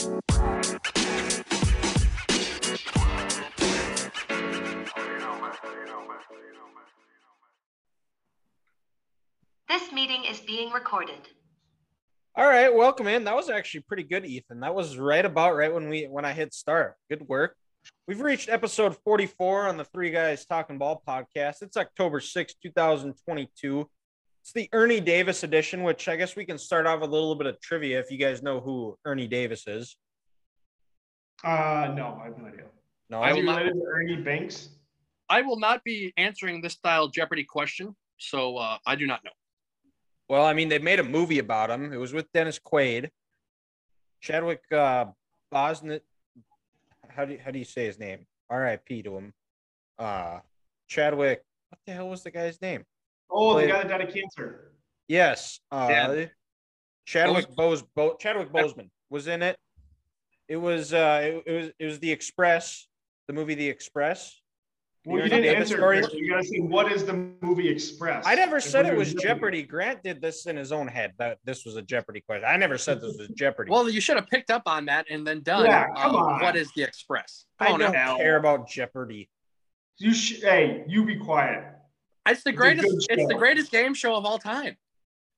This meeting is being recorded. All right, welcome in. That was actually pretty good, Ethan. That was right about right when we when I hit start. Good work. We've reached episode 44 on the Three Guys Talking Ball podcast. It's October 6, 2022. It's the Ernie Davis edition, which I guess we can start off with a little bit of trivia if you guys know who Ernie Davis is. Uh, no, I have no idea. No, Is he will not- Ernie Banks? I will not be answering this style Jeopardy question, so uh, I do not know. Well, I mean, they made a movie about him. It was with Dennis Quaid, Chadwick uh, Bosnett. How do you, how do you say his name? R.I.P. to him. Uh, Chadwick. What the hell was the guy's name? Oh, the guy that died of cancer. Yes. Uh, Yeah. Chadwick Bose, Bo, Chadwick Boseman was in it. It was uh, it, it was it was the Express, the movie The Express. Well, You you didn't answer. story? You gotta say what is the movie Express? I never said it was doing Jeopardy. Grant did this in his own head that this was a Jeopardy question. I never said this was Jeopardy. Well, you should have picked up on that and then done. Yeah, uh, come on. What is the Express? I Come on don't now. now. care about Jeopardy. You sh- hey, you be quiet. It's the greatest. good It's the show. great game show of all time.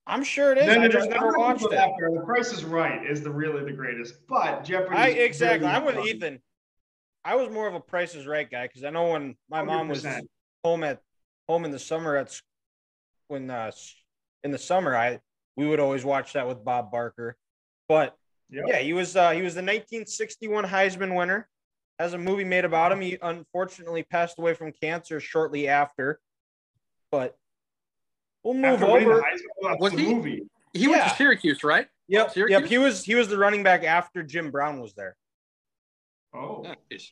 I'm sure it is. No, no, I just I'm never not watched go it. that far. The Price is Right is the really the greatest, but Jeopardy. I exactly. I'm with. Ethan. I was more of a Price is Right guy because I know when my mom was home at home in the summer at when uh in the summer I we would always watch that with Bob Barker. But Yep. yeah, he was uh he was the 1961 Heisman winner. Has a movie made about him. He unfortunately passed away from cancer shortly after. But we'll move After winning the over. Heisman, well, Was the he- movie. He went to Syracuse, right? Yep, yep. He was he was the running back after Jim Brown was there. Oh, Yeah, jeez.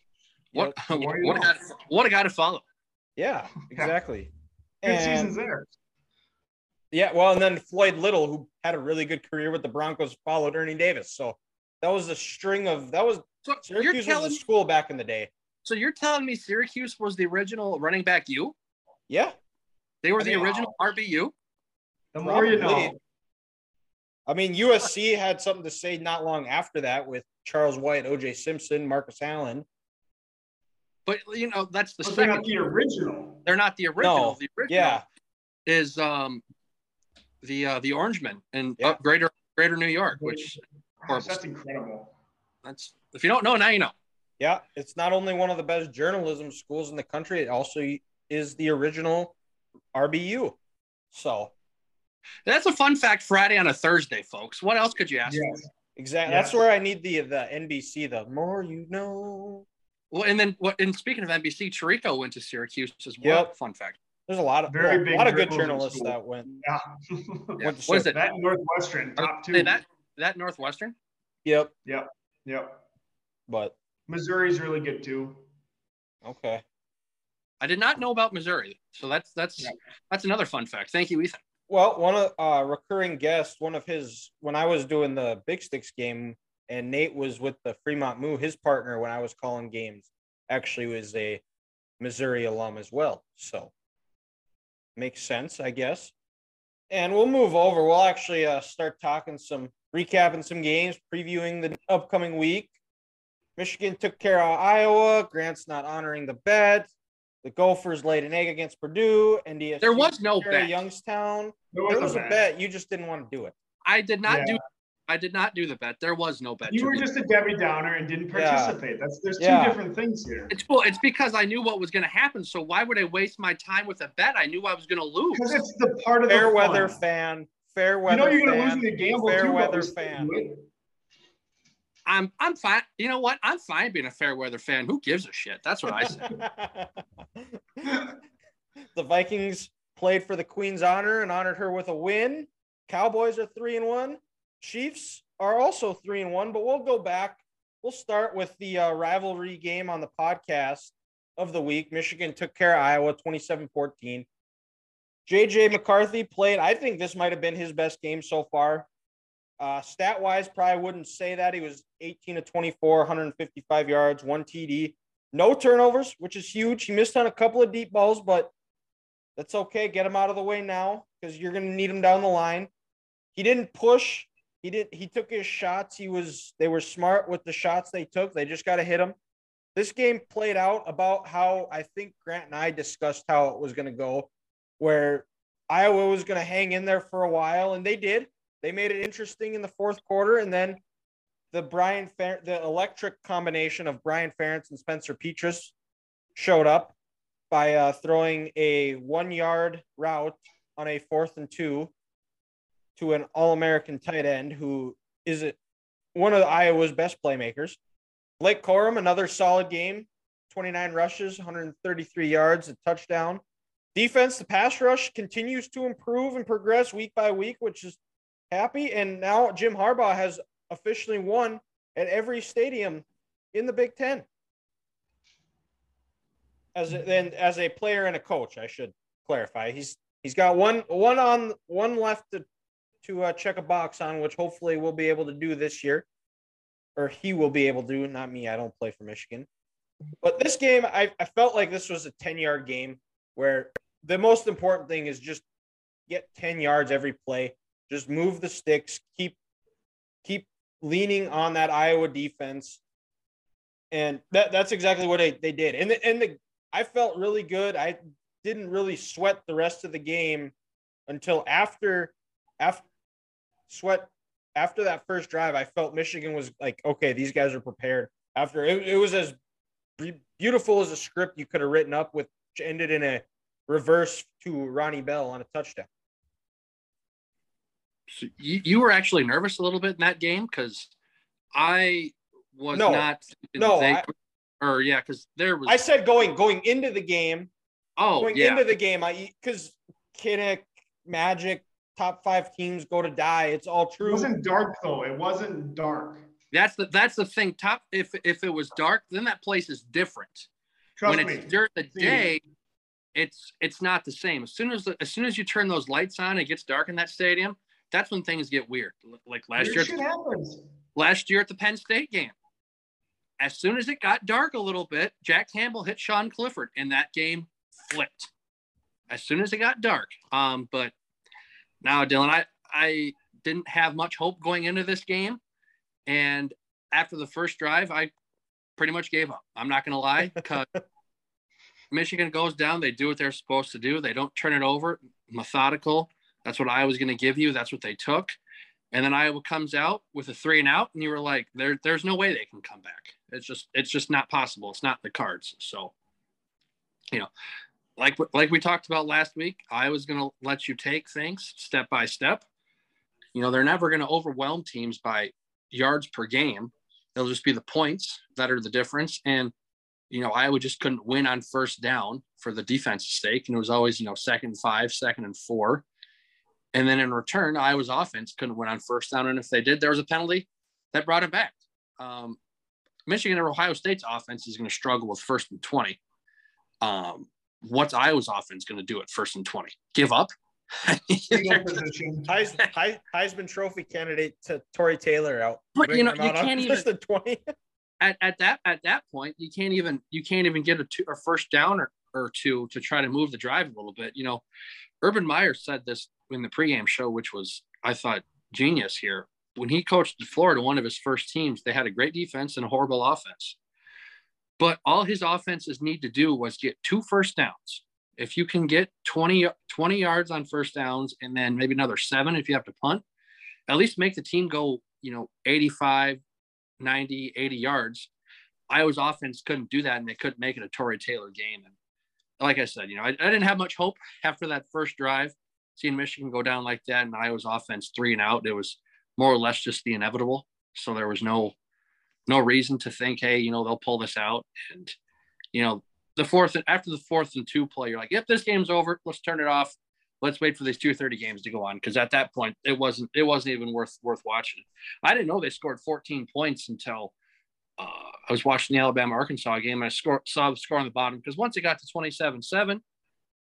What? the more you What a, guy, what a guy to follow. Yeah, exactly. good And- seasons there. Yeah, well, and then Floyd Little, who had a really good career with the Broncos, followed Ernie Davis. So that was a string of that was So you're Syracuse was telling a school back in the day. so you're telling me Syracuse was the original running back you? Yeah, They were I the think- original RBU. The more you know. I mean USC had something to say not long after that with Charles White, O.J. Simpson, Marcus Allen. But you know that's the But they're second. not the original. They're not the original. No. The original Yeah, is um the uh the Orangemen in Yeah. up greater greater New York, which Gosh, that's incredible. that's if you don't know now you know. yeah. It's not only one of the best journalism schools in the country; it also is the original RBU. So That's a fun fact Friday on a Thursday, folks. What else could you ask? Yes. exactly, Yeah. that's where I need the the NBC. The more you know. Well, and then what? And speaking of NBC, Tirico went to Syracuse as well. Yep. Fun fact. There's a lot of Very well, big a lot of good journalists that went. Yeah. Yeah. Went to What is it? that Northwestern top two. Hey, that that Northwestern. Yep, Yep. Yep. but Missouri's really good too. okay. I did not know about Missouri, so that's that's Yeah. that's another fun fact. Thank you, Ethan. Well, one of uh recurring guests, one of his when I was doing the Big Sticks game, and Nate was with the Fremont Moo, his partner when I was calling games, actually was a Missouri alum as well. So makes sense, I guess. And we'll move over. We'll actually uh, start talking some recapping some games, previewing the upcoming week. Michigan took care of Iowa. Grant's not honoring the bet. The Gophers laid an egg against Purdue. NDSU There was no took care of bet. Youngstown. There There was, was a a bet. bet. You just didn't want to do it. I did not Yeah. do. I did not do the bet. There was no bet. You were be- just a Debbie Downer and didn't Yeah. participate. That's there's two Yeah. different things here. It's cool. It's because I knew what was going to happen. So why would I waste my time with a bet? I knew I was going to lose. Because it's the part of the Fair fun. weather fan. Fair weather. You weather know you're gonna lose in the gamble fair too, weather we still fan. I'm I'm fine. You know what? I'm fine being a fair weather fan. Who gives a shit? That's what I say. the Vikings played for the Queen's honor and honored her with a win. Cowboys are three and one. Chiefs are also three and one, but we'll go back. We'll start with the uh, rivalry game on the podcast of the week. Michigan took care of Iowa 27 14. JJ McCarthy played. I think this might have been his best game so far. Uh, stat wise, probably wouldn't say that. He was 18 to 24, 155 yards, one TD, no turnovers, which is huge. He missed on a couple of deep balls, but that's okay. Get him out of the way now because you're going to need him down the line. He didn't push He did. He took his shots. He was. They were smart with the shots they took. They just got to hit them. This game played out about how I think Grant and I discussed how it was going to go, where Iowa was going to hang in there for a while, and they did. They made it interesting in the fourth quarter, and then the Brian Fer- the electric combination of Brian Ferentz and Spencer Petras showed up by uh, throwing a one yard route on a fourth and two to an All American tight end who is one of Iowa's best playmakers. Blake Corum, another solid game, 29 rushes, 133 yards, a touchdown. Defense, the pass rush continues to improve and progress week by week, which is happy. And now Jim Harbaugh has officially won at every stadium in the Big Ten. As then as a player and a coach, I should clarify. He's he's got one one on one left to to uh, check a box on, which hopefully we'll be able to do this year, or he will be able to. Not me. I don't play for Michigan. But this game, I, I felt like this was a 10 yard game where the most important thing is just get 10 yards every play. Just move the sticks, keep keep leaning on that Iowa defense. And that, that's exactly what they, they did. And the, and the I felt really good. I didn't really sweat the rest of the game until after after sweat after that first drive. I felt Michigan was like, okay, these guys are prepared. After it, it was as beautiful as a script you could have written up with ended in a reverse to Ronnie Bell on a touchdown. So you, you were actually nervous a little bit in that game because I was No. not. No, they- I- or yeah, because there was. I said going going into the game, oh going yeah, into the game, I because Kinnick, Magic, top five teams go to die. It's all true. It wasn't dark though. It wasn't dark. that's the that's the thing. Top if if it was dark, then that place is different. Trust when me. it's during the See. day, it's it's not the same. As soon as the, as soon as you turn those lights on, it gets dark in that stadium. That's when things get weird. Like last Weird year, last year at the Penn State game. As soon as it got dark a little bit, Jack Campbell hit Sean Clifford, and that game flipped. As soon as it got dark. Um, but now, Dylan, I I didn't have much hope going into this game, and after the first drive, I pretty much gave up. I'm not gonna lie, because Michigan goes down, they do what they're supposed to do. They don't turn it over, methodical. That's what I was gonna give you. That's what they took. And then Iowa comes out with a three and out, and you were like, "There, there's no way they can come back. It's just, it's just not possible. It's not the cards." So, you know, like like we talked about last week, I was going to let you take things step by step. You know, they're never going to overwhelm teams by yards per game. It'll just be the points that are the difference. And you know, Iowa just couldn't win on first down for the defense's sake, and it was always you know second five, second and four. And then in return, Iowa's offense couldn't win on first down. And if they did, there was a penalty that brought it back. Um, Michigan or Ohio State's offense is going to struggle with first and 20. Um, what's Iowa's offense going to do at first and 20? Give up? Heis, Heis, Heisman Trophy candidate to Tory Taylor out. But, you know, you can't twenty. at, at that at that point, you can't even you can't even get a, two, a first down or, or two to try to move the drive a little bit. You know, Urban Meyer said this in the pregame show, which was I thought genius here. When he coached Florida, one of his first teams, they had a great defense and a horrible offense. But all his offenses need to do was get two first downs. If you can get 20, 20 yards on first downs and then maybe another seven if you have to punt, at least make the team go, you know, 85, 90, 80 yards. Iowa's offense couldn't do that, and they couldn't make it a Tory Taylor game. And like I said, you know, I, I didn't have much hope after that first drive, seeing Michigan go down like that, and Iowa's offense three and out. It was more or less just the inevitable. So there was no no reason to think, hey, you know, they'll pull this out. And you know, the fourth after the fourth and two play, you're like, yep, this game's over. Let's turn it off. Let's wait for these two thirty games to go on because at that point it wasn't it wasn't even worth worth watching. I didn't know they scored 14 points until uh, I was watching the Alabama Arkansas game and I score, saw the score on the bottom because once it got to 27 7,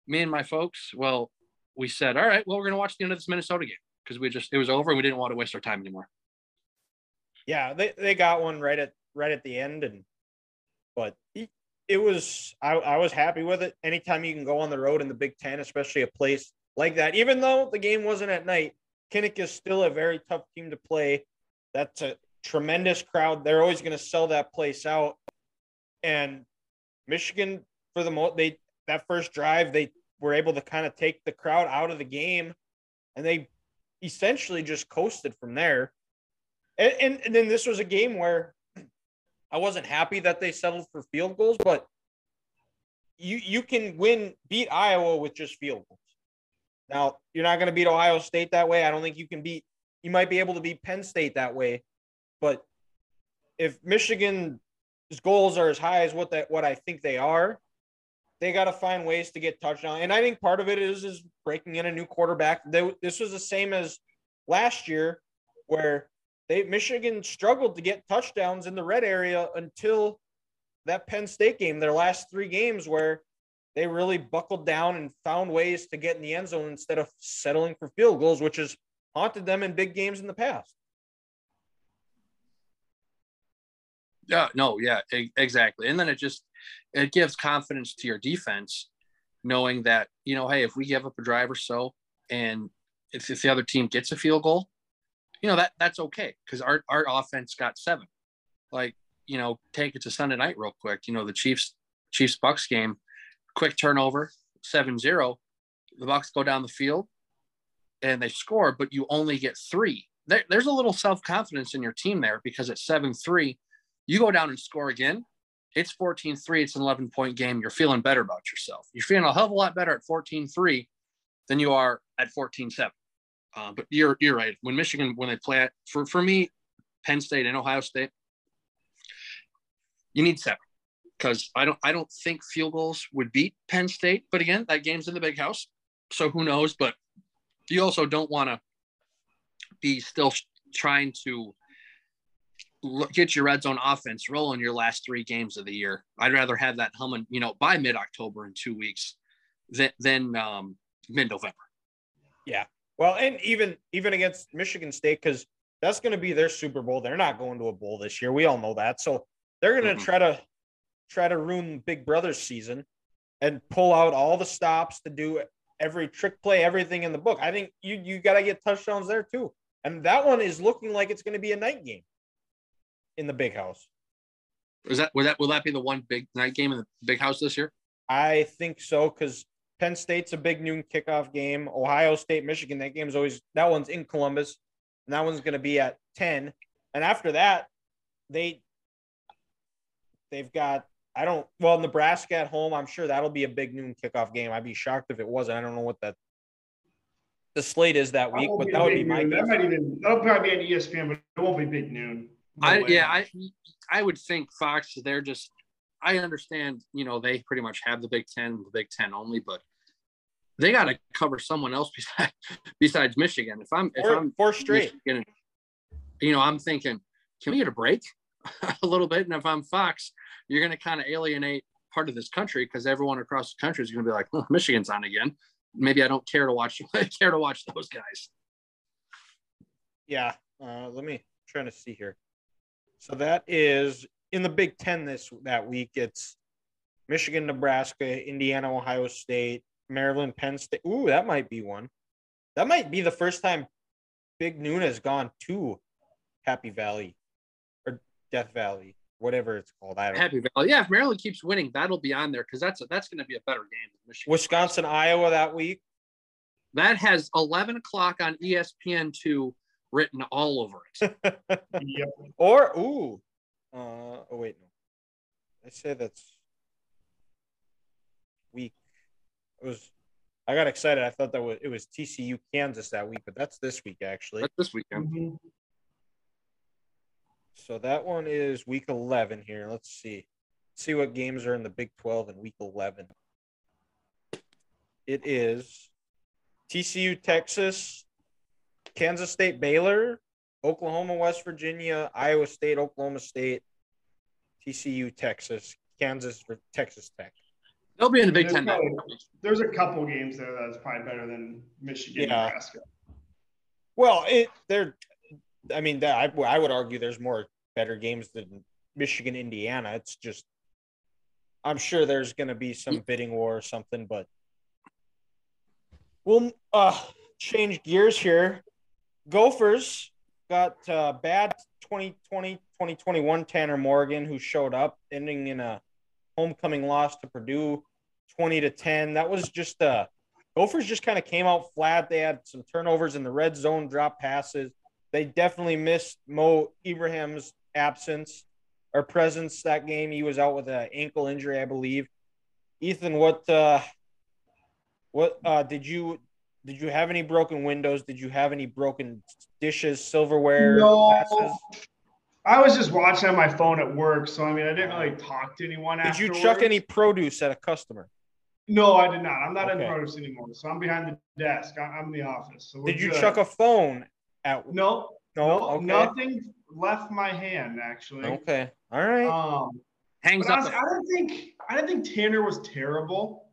me and my folks, well, we said, all right, well, we're going to watch the end of this Minnesota game because we just, it was over and we didn't want to waste our time anymore. Yeah, they, they got one right at right at the end, and but it, was I, I was happy with it. Anytime you can go on the road in the Big Ten, especially a place like that, even though the game wasn't at night, Kinnick is still a very tough team to play. That's a tremendous crowd. They're always going to sell that place out. And Michigan, for the most, they that first drive, they were able to kind of take the crowd out of the game, and they essentially just coasted from there. And, and, and then this was a game where I wasn't happy that they settled for field goals, but you you can win beat Iowa with just field goals. Now you're not going to beat Ohio State that way. I don't think you can beat. You might be able to beat Penn State that way, but if Michigan's goals are as high as what that what I think they are, they got to find ways to get touchdown. And I think part of it is is breaking in a new quarterback. They, this was the same as last year, where they Michigan struggled to get touchdowns in the red area until that Penn State game. Their last three games where they really buckled down and found ways to get in the end zone instead of settling for field goals, which has haunted them in big games in the past. Yeah, no, yeah, exactly. And then it just it gives confidence to your defense, knowing that you know, hey, if we give up a drive or so, and if, if the other team gets a field goal, you know that that's okay because our our offense got seven. Like you know, take it to Sunday night real quick. You know, the Chiefs Chiefs Bucks game, quick turnover, 7-0. The Bucks go down the field and they score, but you only get three. There, there's a little self confidence in your team there because it's 7 3 you go down and score again, it's 14 3. It's an 11 point game. You're feeling better about yourself. You're feeling a hell of a lot better at 14 3 than you are at 14 7. Uh, but you're, you're right. When Michigan, when they play it, for, for me, Penn State and Ohio State, you need seven because I don't I don't think field goals would beat Penn State. But again, that game's in the big house, so who knows? But you also don't want to be still trying to get your red zone offense rolling your last three games of the year. I'd rather have that humming, you know, by mid October in two weeks than than um, mid November. Yeah. Well, and even even against Michigan State, because that's going to be their Super Bowl. They're not going to a bowl this year. We all know that. So they're going to Mhm. try to try to ruin Big Brother's season and pull out all the stops to do every trick play, everything in the book. I think you you got to get touchdowns there too. And that one is looking like it's going to be a night game in the big house. Is that will that will that be the one big night game in the big house this year? I think so because Penn State's a big noon kickoff game. Ohio State, Michigan, that game's always that one's in Columbus, and that one's going to be at ten. And after that, they they've got I don't well Nebraska at home. I'm sure that'll be a big noon kickoff game. I'd be shocked if it wasn't. I don't know what that the slate is that week, won't but that would be big my noon. guess. That might even that'll probably be on ESPN, but it won't be big noon. No I way. yeah, I I would think Fox they're just I understand, you know, they pretty much have the Big Ten, the Big Ten only, but they got to cover someone else besides besides Michigan. If I'm if Four, I'm four straight. Michigan, you know, I'm thinking, can we get a break a little bit? And if I'm Fox, you're going to kind of alienate part of this country because everyone across the country is going to be like, oh, Michigan's on again. Maybe I don't care to watch care to watch those guys. Yeah. Uh, let me trying to see here. So that is in the Big Ten this that week. It's Michigan, Nebraska, Indiana, Ohio State, Maryland, Penn State. Ooh, that might be one. That might be the first time Big Noon has gone to Happy Valley or Death Valley, whatever it's called. I don't know. Happy Valley, yeah. If Maryland keeps winning, that'll be on there because that's a, that's going to be a better game than Michigan. Wisconsin, Iowa that week. That has 11 o'clock on ESPN two written all over it. Yep. Or ooh, uh, oh wait, no, I say that's week. It was. I got excited. I thought that was it was TCU Kansas that week, but that's this week actually. That's this weekend. Mhm. So that one is week eleven here. Let's see. see what games are in the Big Twelve in week eleven. It is TCU Texas, Kansas State Baylor, Oklahoma West Virginia, Iowa State Oklahoma State, TCU Texas, Kansas for Texas Tech. They'll be in the Big There's Ten. probably- There's a couple games there that's probably better than Michigan, Yeah. Nebraska. Well, it they're. I mean, that I, I would argue there's more better games than Michigan, Indiana. It's just, I'm sure there's going to be some bidding war or something, but we'll uh change gears here. Gophers got uh, bad 2020 2021 Tanner Morgan, who showed up, ending in a homecoming loss to Purdue 20 to 10. That was just uh Gophers just kind of came out flat. They had some turnovers in the red zone, drop passes. They definitely missed Mo Ibrahim's absence or presence that game. He was out with an ankle injury, I believe. Ethan, what uh what uh did you did you have any broken windows? Did you have any broken dishes, silverware, No. glasses? I was just watching on my phone at work, so I mean, I didn't really talk to anyone. Did you chuck any produce at a customer? No, I did not. I'm not in Okay. produce anymore, so I'm behind the desk. I- I'm in the office. So Did you good. chuck a phone at No, no? no, Okay. nothing left my hand actually. Okay. All right. Um, Hangs but up. honestly, I didn't think I didn't think Tanner was terrible.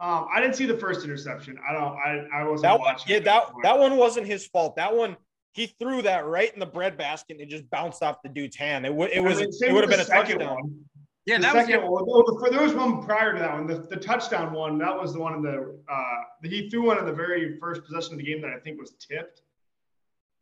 Um, I didn't see the first interception. I don't. I I wasn't that one, watching. yeah, at that that one wasn't his fault. That one he threw that right in the bread basket and it just bounced off the dude's hand. It would it I was mean, it would have been a second touchdown. one. yeah, the that was second one. Oh, the- there was one prior to that one. The, the touchdown one. That was the one in the. Uh, he threw one in the very first possession of the game that I think was tipped.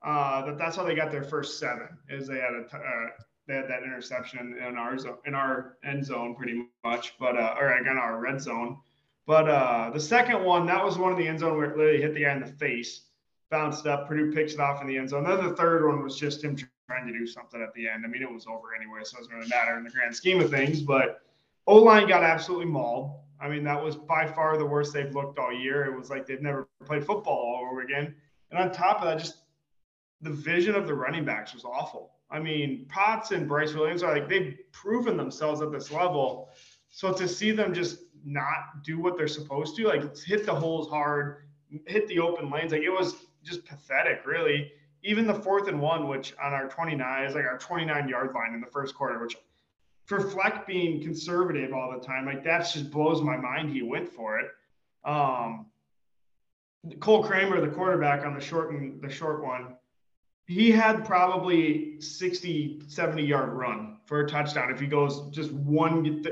Uh, that that's how they got their first seven. Is they had a t- uh, they had that interception in our zone, in our end zone pretty much, but uh, or again our red zone. But uh, the second one, that was one in the end zone where it literally hit the guy in the face, bounced up. Purdue picks it off in the end zone. Then the third one was just him trying to do something at the end. I mean, it was over anyway, so it doesn't really matter in the grand scheme of things. But O line got absolutely mauled. I mean, that was by far the worst they've looked all year. It was like they've never played football all over again. And on top of that, just the vision of the running backs was awful. I mean, Potts and Bryce Williams are like they've proven themselves at this level. So to see them just not do what they're supposed to, like hit the holes hard, hit the open lanes, like it was just pathetic, really. Even the fourth and one, which on our 29 is like our 29 yard line in the first quarter, which for Fleck being conservative all the time, like that just blows my mind. He went for it. Um, Cole Kramer, the quarterback on the short and the short one, he had probably 60, 70 yard run for a touchdown if he goes just one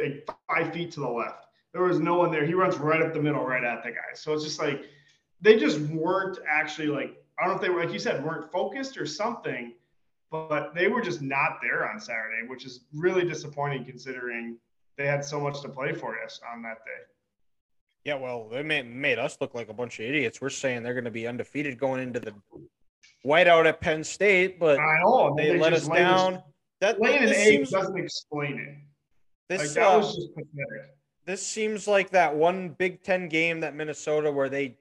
five feet to the left. There was no one there. He runs right up the middle, right at the guy. So it's just like they just weren't actually like I don't know if they were like you said weren't focused or something, but they were just not there on Saturday, which is really disappointing considering they had so much to play for us on that day. Yeah, well, they made, made us look like a bunch of idiots. We're saying they're going to be undefeated going into the whiteout at Penn State, but I know and they, let us down. That Laying an egg seems doesn't explain it. Like this that uh, was just pathetic. This seems like that one Big Ten game that Minnesota where they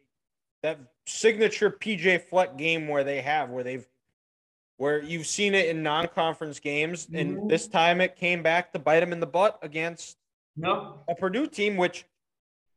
that signature PJ Fleck game where they have where they've where you've seen it in non-conference games, and Mhm. this time it came back to bite them in the butt against No, a Purdue team, which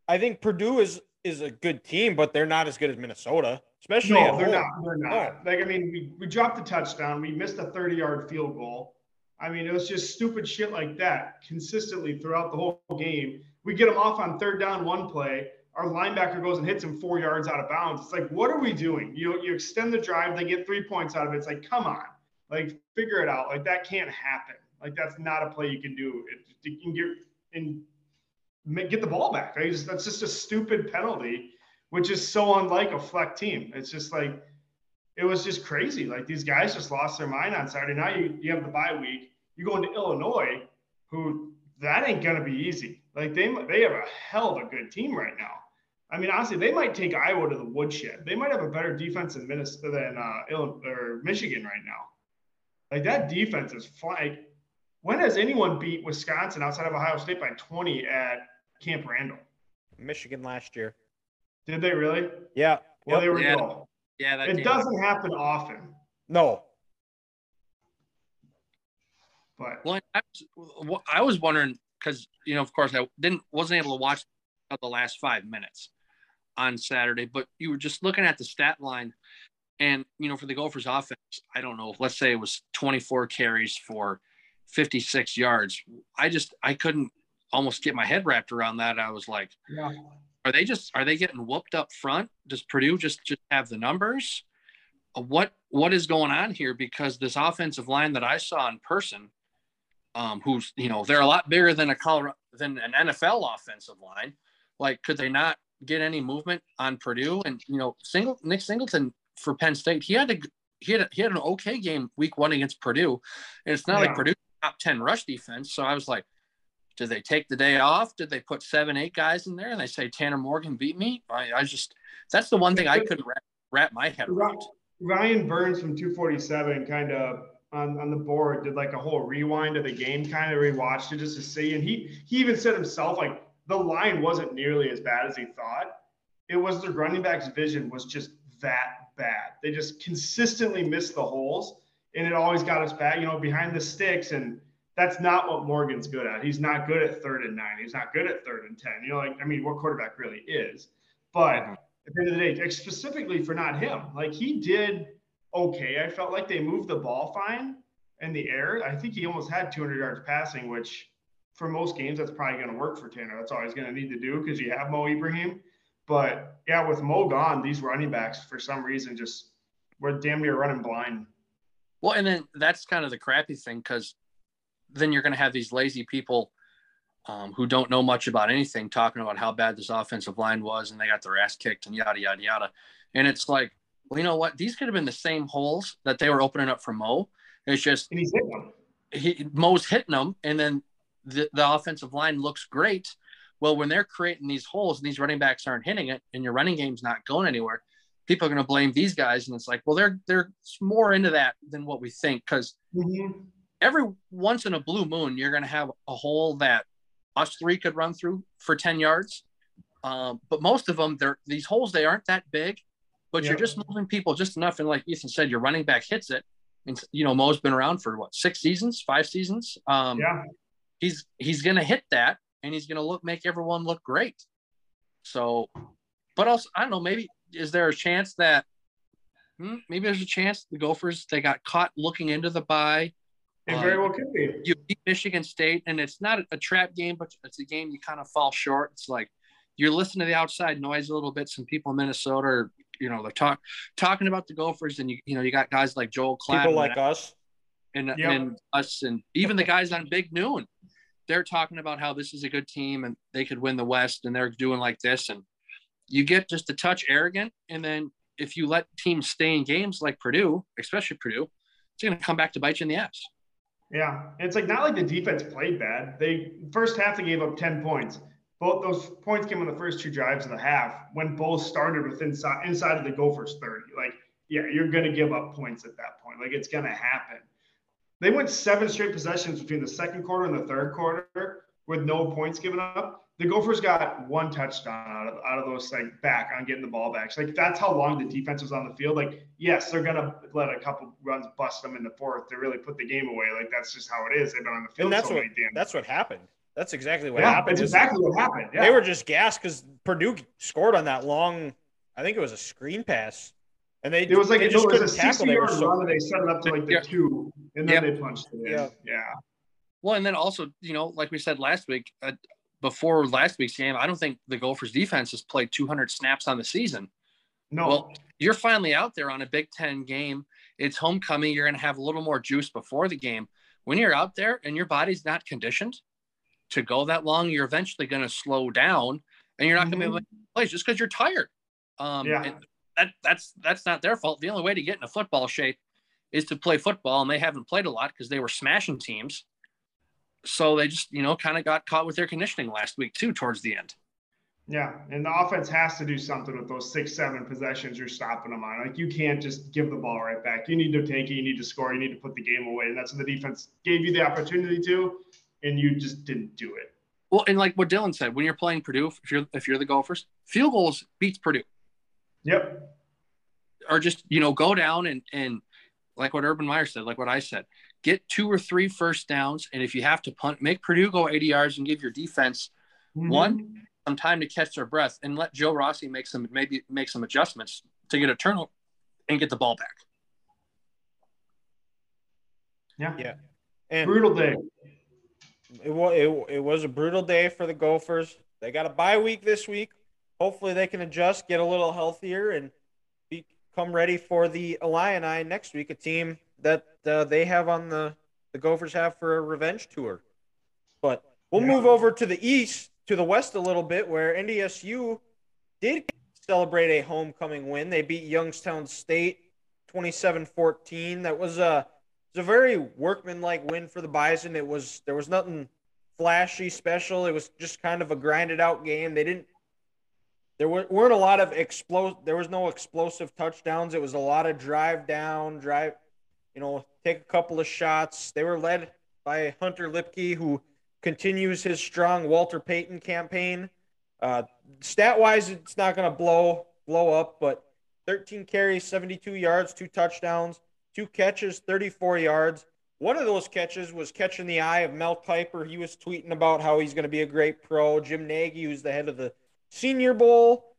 I think Purdue is is a good team, but they're not as good as Minnesota, especially no, they're home. not. They're not. Like I mean, we, we dropped the touchdown. We missed a 30 yard field goal. I mean, it was just stupid shit like that consistently throughout the whole game. We get them off on third down one play. Our linebacker goes and hits him four yards out of bounds. It's like, what are we doing? You you extend the drive, they get three points out of it. It's like, come on, like figure it out. Like that can't happen. Like that's not a play you can do. It, you can get and get the ball back. Just, that's just a stupid penalty, which is so unlike a Fleck team. It's just like it was just crazy. Like these guys just lost their mind on Saturday. Now you, you have the bye week. You go into Illinois, who that ain't gonna be easy. Like they they have a hell of a good team right now. I mean, honestly, they might take Iowa to the woodshed. They might have a better defense than Minnesota than uh, Illinois or Michigan right now. Like that defense is flying. When has anyone beat Wisconsin outside of Ohio State by 20 at Camp Randall? Michigan last year. Did they really? Yeah. Well, Yep. they were Yeah. go. Yeah, that It doesn't happen often, No. but Well, I was, I was wondering because you know, of course, I didn't wasn't able to watch the last five minutes on Saturday, but you were just looking at the stat line, and you know, for the Gophers offense, I don't know. Let's say it was 24 carries for 56 yards. I just I couldn't almost get my head wrapped around that. I was like, yeah. are they just are they getting whooped up front? Does Purdue just just have the numbers? What what is going on here? Because this offensive line that I saw in person, um, who's you know they're a lot bigger than a Colorado than an NFL offensive line. Like, could they not get any movement on Purdue? And you know, single Nick Singleton for Penn State, he had to he had he had an okay game week one against Purdue, and it's not Yeah. like Purdue top ten rush defense. So I was like, did they take the day off? Did they put seven eight guys in there and they say Tanner Morgan beat me? I, I just that's the one thing I couldn't wrap, wrap my head around. Ryan Burns from 247 kind of on, on the board did like a whole rewind of the game, kind of rewatched it just to see. And he he even said himself like the line wasn't nearly as bad as he thought. It was the running back's vision was just that bad. They just consistently missed the holes, and it always got us back, you know, behind the sticks. And that's not what Morgan's good at. He's not good at third and nine. He's not good at third and ten. You know, like I mean, what quarterback really is? But mm-hmm. at the end of the day, specifically for not him, like he did okay. I felt like they moved the ball fine in the air. I think he almost had 200 yards passing, which for most games, that's probably going to work for Tanner. That's all he's going to need to do because you have Mo Ibrahim. But yeah, with Mo gone, these running backs for some reason just were damn near running blind. Well, and then that's kind of the crappy thing because then you're going to have these lazy people um, who don't know much about anything talking about how bad this offensive line was and they got their ass kicked and yada yada yada. And it's like, well, you know what? These could have been the same holes that they were opening up for Mo. It's just And he's hitting them. he, Mo's hitting them, and then the, the offensive line looks great. Well, when they're creating these holes and these running backs aren't hitting it, and your running game's not going anywhere, people are going to blame these guys, and it's like, well, they're they're more into that than what we think because every once in a blue moon, you're going to have a hole that us three could run through for 10 yards. Um, but most of them, they're these holes, they aren't that big, but you're just moving people just enough. And like Ethan said, your running back hits it. And, you know, Mo's been around for what, six seasons, five seasons. Um, Yeah. he's, he's going to hit that and he's going to look, make everyone look great. So, but also, I don't know, maybe is there a chance that hmm, maybe there's a chance the Gophers, they got caught looking into the bye It very well could be. you beat Michigan State, and it's not a trap game, but it's a game you kind of fall short. It's like you're listening to the outside noise a little bit. Some people in Minnesota, are, you know, they're talk talking about the Gophers, and you you know you got guys like Joel Klatt People like us. and, Yep. and us, and even the guys on Big Noon. They're talking about how this is a good team and they could win the West, and they're doing like this, and you get just a touch arrogant, and then if you let teams stay in games like Purdue, especially Purdue, it's going to come back to bite you in the ass. Yeah, it's like not like the defense played bad. They first half they gave up ten points. Both those points came on the first two drives of the half when both started with inside inside of the Gophers thirty. Like, yeah, you're gonna give up points at that point. Like it's gonna happen. They went seven straight possessions between the second quarter and the third quarter with no points given up. The Gophers got one touchdown out of out of those like back on getting the ball back. So, like that's how long the defense was on the field. Like, yes, they're gonna let a couple runs bust them in the fourth to really put the game away. Like that's just how it is. They've been on the field And that's so what many damn. that's what happened. That's exactly what yeah, happened. that's is exactly what happened. Yeah. They were just gassed because Purdue scored on that long. I think it was a screen pass, and they it was like they it just was a tackle. They were 60 yard so run and they set it up to like the Yeah. two, and then Yep. they punched it in. Yeah. Yeah. Well, and then also, you know, like we said last week, uh, before last week's game, I don't think the Gophers defense has played 200 snaps on the season. No. Well, you're finally out there on a Big Ten game. It's homecoming. You're going to have a little more juice before the game. When you're out there and your body's not conditioned to go that long, you're eventually going to slow down, and you're not going to be able to play just because you're tired. Um, Yeah. that that's that's not their fault. The only way to get in a football shape is to play football, and they haven't played a lot because they were smashing teams. So they just, you know, kind of got caught with their conditioning last week too, towards the end. Yeah, and the offense has to do something with those six, seven possessions you're stopping them on. Like you can't just give the ball right back. You need to take it. You need to score. You need to put the game away, and that's what the defense gave you the opportunity to, and you just didn't do it. Well, and like what Dylan said, when you're playing Purdue, if you're if you're the Gophers, field goals beats Purdue, Yep. or just you know go down and and like what Urban Meyer said, like what I said, get two or three first downs, and if you have to punt, make Purdue go 80 yards and give your defense Mm-hmm. one some time to catch their breath, and let Joe Rossi make some maybe make some adjustments to get a turnover and get the ball back. Yeah. Yeah. and Brutal day. It was it, it was a brutal day for the Gophers. They got a bye week this week. Hopefully, they can adjust, get a little healthier, and become ready for the Illini next week. A team that uh, they have on the the Gophers have for a revenge tour. But we'll Yeah. move over to the east, to the west a little bit, where NDSU did celebrate a homecoming win. They beat Youngstown State 27-14. That was a was a very workmanlike win for the Bison. It was there was nothing flashy special. It was just kind of a grinded out game. They didn't there were, weren't a lot of explosive there was no explosive touchdowns. It was a lot of drive down, drive you know, take a couple of shots. They were led by Hunter Luepke who continues his strong Walter Payton campaign. Uh, stat wise, it's not going to blow blow up, but 13 carries, 72 yards, two touchdowns, two catches, 34 yards. One of those catches was catching the eye of Mel Kiper. He was tweeting about how he's going to be a great pro. Jim Nagy, who's the head of the Senior Bowl,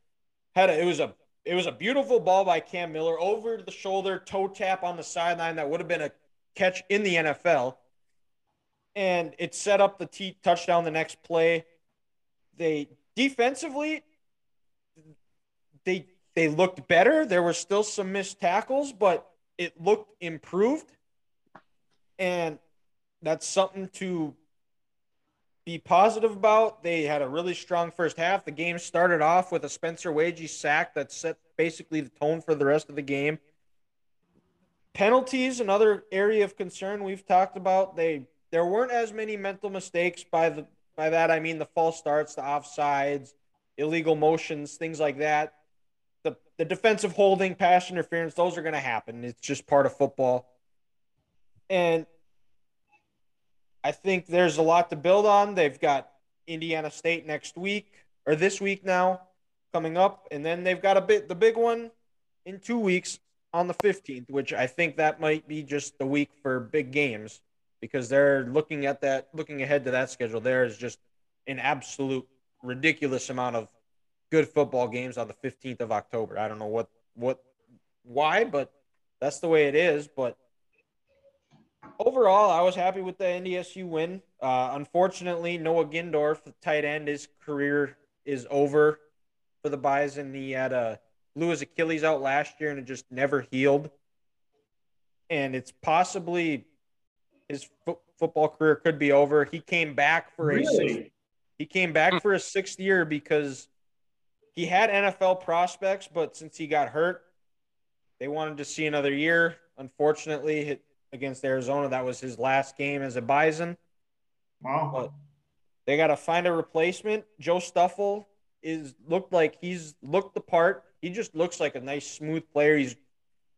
had a, it was a it was a beautiful ball by Cam Miller over the shoulder, toe tap on the sideline. That would have been a catch in the NFL. And it set up the t- touchdown the next play. They defensively, they they looked better. There were still some missed tackles, but it looked improved. And that's something to be positive about. They had a really strong first half. The game started off with a Spencer Waege sack that set basically the tone for the rest of the game. Penalties, another area of concern we've talked about. They there weren't as many mental mistakes by the by that I mean the false starts, the offsides, illegal motions, things like that the the defensive holding, pass interference, those are going to happen. It's just part of football. And I think there's a lot to build on. They've got Indiana State next week or this week now coming up, and then they've got a bit the big one in two weeks on the 15th, which I think that might be just the week for big games because they're looking at that, looking ahead to that schedule. There is just an absolute ridiculous amount of good football games on the 15th of October. I don't know what what why, but that's the way it is. But overall, I was happy with the NDSU win. Uh, unfortunately, Noah Gindorf, the tight end, his career is over for the Bison. He had a blew his Achilles out last year and it just never healed. And it's possibly his fo- football career could be over. He came back for a sixth, he came back for a sixth year because he had NFL prospects, but since he got hurt, they wanted to see another year. Unfortunately, hit against Arizona, that was his last game as a Bison. Wow. But they got to find a replacement. Joe Stoffel is looked like he's looked the part. He just looks like a nice, smooth player. He's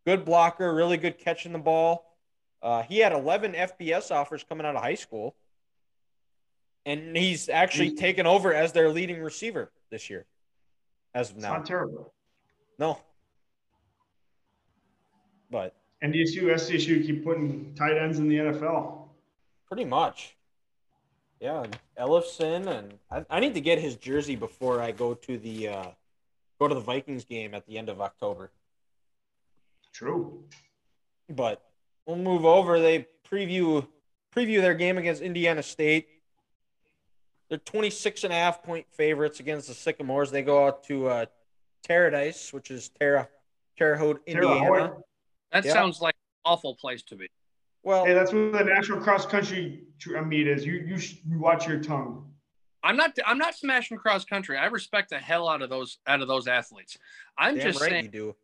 good blocker, really good catching the ball. Uh, he had 11 FBS offers coming out of high school, and he's actually taken over as their leading receiver this year, as of It's now. not terrible. No, but NDSU, SDSU keep putting tight ends in the NFL. Pretty much. Yeah, and Ellison and I, I need to get his jersey before I go to the uh, go to the Vikings game at the end of October. True. But we'll move over. They preview preview their game against Indiana State. They're 26 and a half point favorites against the Sycamores. They go out to uh, Paradise, which is Terra Terre Haute, Terre Indiana. Haute. That Yeah. sounds like an awful place to be. Well, Hey, that's what the national cross country meet is. You you, sh- you watch your tongue. I'm not. I'm not smashing cross country. I respect the hell out of those out of those athletes. I'm damn just right saying, you do.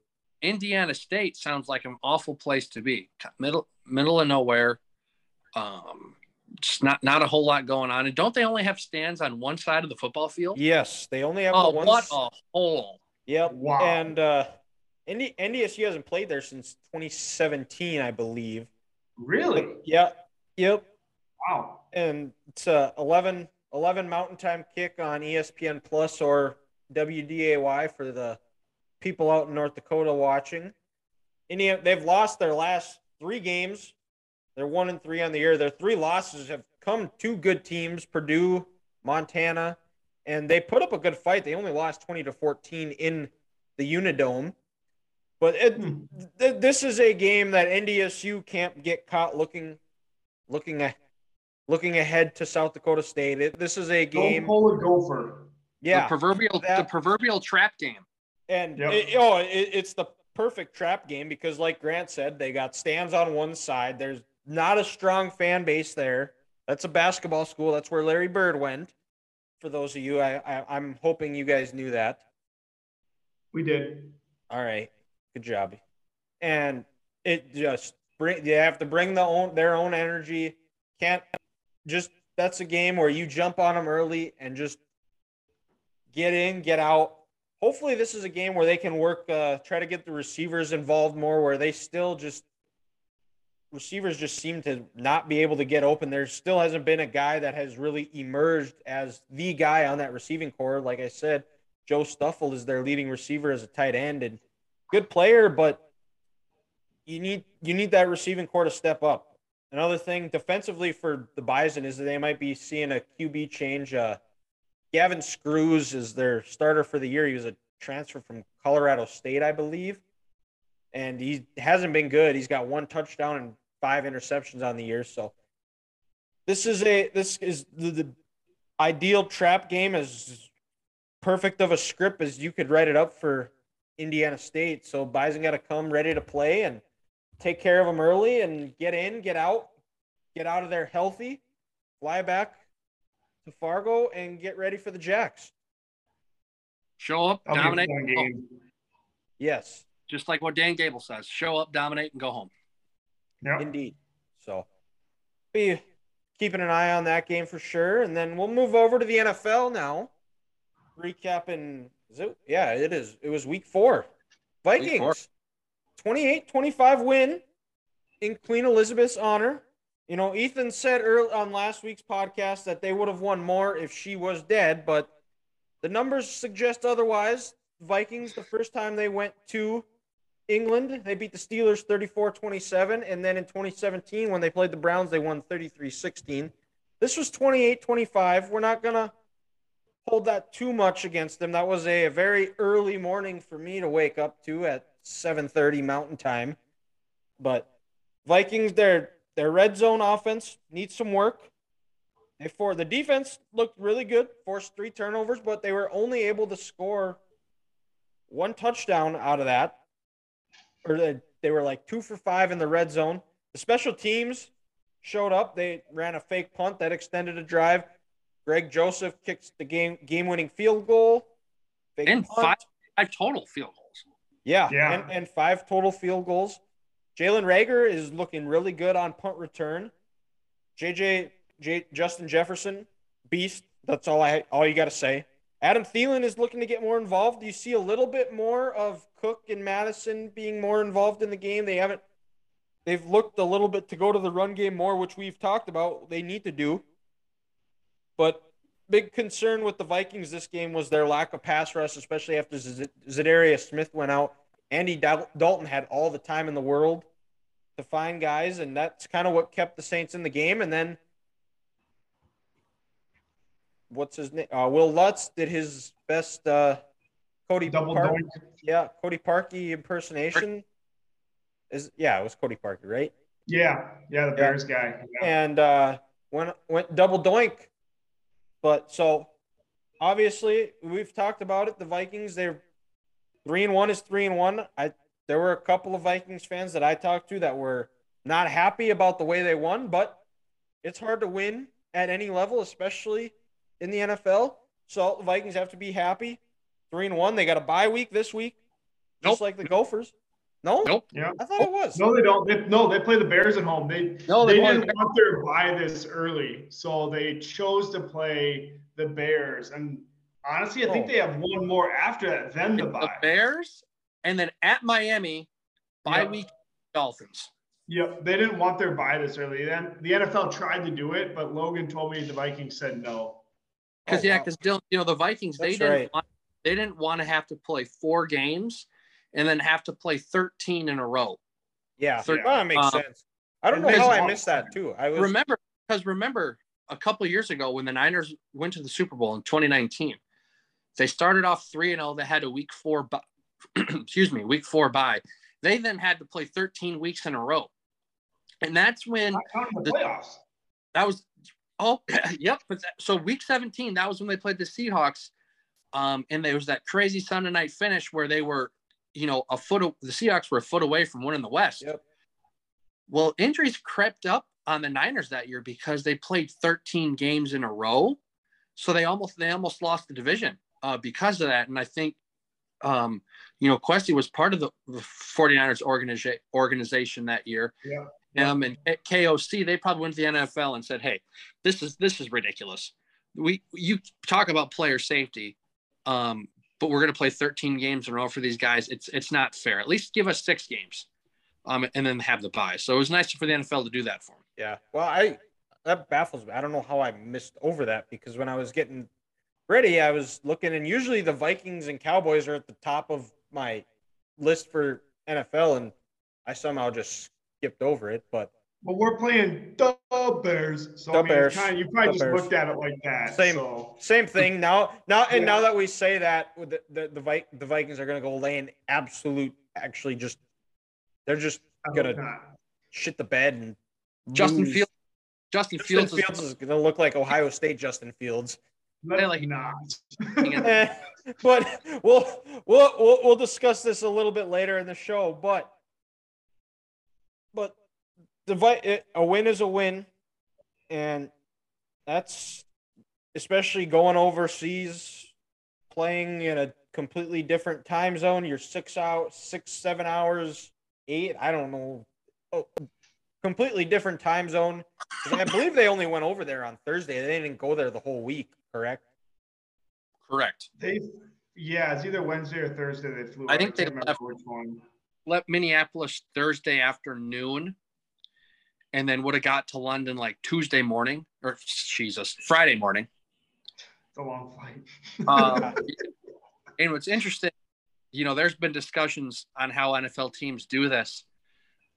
Indiana State sounds like an awful place to be. Middle middle of nowhere. Um, just not not a whole lot going on. And don't they only have stands on one side of the football field? Yes, they only have Oh, the one. what s- a hole! Yep. Wow. And uh, ND- NDSU hasn't played there since 2017, I believe. Really? Yep. Yep. Wow. And it's a 11, 11 Mountain Time kick on ESPN Plus or WDAY for the people out in North Dakota watching. Indiana, they've lost their last three games. They're one and three on the year. Their three losses have come to good teams: Purdue, Montana, and they put up a good fight. They only lost twenty to fourteen in the Unidome. But it, Hmm. th- this is a game that NDSU can't get caught looking, looking at, looking ahead to South Dakota State. It, this is a Don't game, pull a gopher. yeah, The proverbial the proverbial trap game. and Yep. it- oh, it, it's the perfect trap game because, like Grant said, they got stands on one side. There's not a strong fan base there. That's a basketball school. That's where Larry Bird went. For those of you, I, I I'm hoping you guys knew that. We did. All right. Good job. And it just bring they have to bring the own their own energy. Can't just that's a game where you jump on them early and just get in, get out. Hopefully, this is a game where they can work, uh, try to get the receivers involved more, where they still just receivers just seem to not be able to get open. There still hasn't been a guy that has really emerged as the guy on that receiving core. Like I said, Joe Stoffel is their leading receiver as a tight end and good player, but you need you need that receiving core to step up. Another thing defensively for the Bison is that they might be seeing a QB change. Uh, Gavin Screws is their starter for the year. He was a transfer from Colorado State, I believe, and he hasn't been good. He's got one touchdown and five interceptions on the year. So this is a this is the, the ideal trap game as perfect of a script as you could write it up for Indiana State. So Bison got to come ready to play and take care of them early and get in, get out, get out of there healthy, fly back to Fargo and get ready for the Jacks. Show up, That'll dominate, fun go home. game. Yes, just like what Dan Gable says: show up, dominate, and go home. Yep. indeed. So be keeping an eye on that game for sure. And then we'll move over to the NFL now. Recapping is it yeah, it is. It was week four. Vikings. four. 28-25 win in Queen Elizabeth's honor. You know, Ethan said early on last week's podcast that they would have won more if she was dead, but the numbers suggest otherwise. Vikings, the first time they went to England, they beat the Steelers 34 27. And then in 2017, when they played the Browns, they won 33 16. This was 28 25. We're not going to hold that too much against them. That was a, a very early morning for me to wake up to at 7:30 Mountain Time. But Vikings, their their red zone offense needs some work. They for the defense looked really good, forced three turnovers, but they were only able to score one touchdown out of that. Or they, they were like two for five in the red zone. The special teams showed up. They ran a fake punt that extended a drive. Greg Joseph kicks the game game winning field goal. Fake And punt. five, five total field goals. Yeah, Yeah. And, and five total field goals. Jalen Reagor is looking really good on punt return. JJ J, Justin Jefferson, beast. That's all I all you got to say. Adam Thielen is looking to get more involved. Do You see a little bit more of Cook and Madison being more involved in the game. They haven't. They've looked a little bit to go to the run game more, which we've talked about. They need to do. But big concern with the Vikings this game was their lack of pass rush, especially after Z- Za'Darius Smith went out. Andy Dal- Dalton had all the time in the world to find guys, and that's kind of what kept the Saints in the game. And then, what's his name? Uh, Wil Lutz did his best uh, Cody Double Park- doink. yeah, Cody Parkey impersonation. Is yeah, it was Cody Parkey, right? Yeah, yeah, the Bears guy. Yeah. and uh, went went double doink. But so obviously we've talked about it. The Vikings, they're three and one is three and one. I there were a couple of Vikings fans that I talked to that were not happy about the way they won, but it's hard to win at any level, especially in the NFL. So the Vikings have to be happy. Three and one. They got a bye week this week, just Nope. like the Gophers. No, Nope. Yeah. I thought it was. No, they don't. They, no, they play the Bears at home. They No, they they won. didn't want their bye this early, so they chose to play the Bears. And honestly, I think Oh. they have one more after that than the The bye. Bears, and then at Miami, bye Yeah. week Dolphins. Yep, they didn't want their bye this early. Then the NFL tried to do it, but Logan told me the Vikings said no. Because Oh, yeah, wow. because you know the Vikings they didn't right. want, they didn't want to have to play four games and then have to play 13 in a row. Yeah, Third- well, that makes uh, sense. I don't know how I missed that too. I was remember because remember a couple years ago when the Niners went to the Super Bowl in 2019, they started off 3 and 0, they had a week 4 bu- excuse me, week 4 bye. They then had to play 13 weeks in a row. And that's when the The- playoffs. that was oh yep but that, so week 17 that was when they played the seahawks um and there was that crazy sunday night finish where they were you know a foot, the seahawks were a foot away from winning the west Yep. well injuries crept up on the niners that year because they played 13 games in a row so they almost they almost lost the division uh, because of that and i think um, you know, Kwesi was part of the, the 49ers organiza- organization that year. Yeah. Um, and at KOC, they probably went to the NFL and said, "Hey, this is this is ridiculous. We you talk about player safety, um, but we're going to play 13 games in a row for these guys. It's it's not fair. At least give us six games, um, and then have the bye. So it was nice for the NFL to do that for them. Yeah. Well, I that baffles me. I don't know how I missed over that because when I was getting ready, I was looking, and usually the Vikings and Cowboys are at the top of my list for NFL, and I somehow just skipped over it. But Well, we're playing the Bears, so The I mean, Bears. Kind of, you probably The just Bears. looked at it like that. Same. So. same thing now. Now and Yeah. now that we say that, with the the the, Vi- the Vikings are going to go laying absolute, actually just they're just Gonna- shit the bed and Justin lose. Fields. Justin Justin Fields, Fields, is, is going to look like Ohio State Justin Fields. Let's like- not. But we'll, we'll we'll we'll discuss this a little bit later in the show. But but the a win is a win, and that's especially going overseas, playing in a completely different time zone. You're six out, six seven hours, eight. I don't know. Oh, completely different time zone. I believe they only went over there on Thursday. They didn't go there the whole week. Correct. correct. They, yeah, it's either Wednesday or Thursday they flew. I think they remember left- which one. Left Minneapolis Thursday afternoon, and then would have got to London like Tuesday morning or Jesus Friday morning. It's a long flight. Um, and what's interesting, you know, there's been discussions on how NFL teams do this.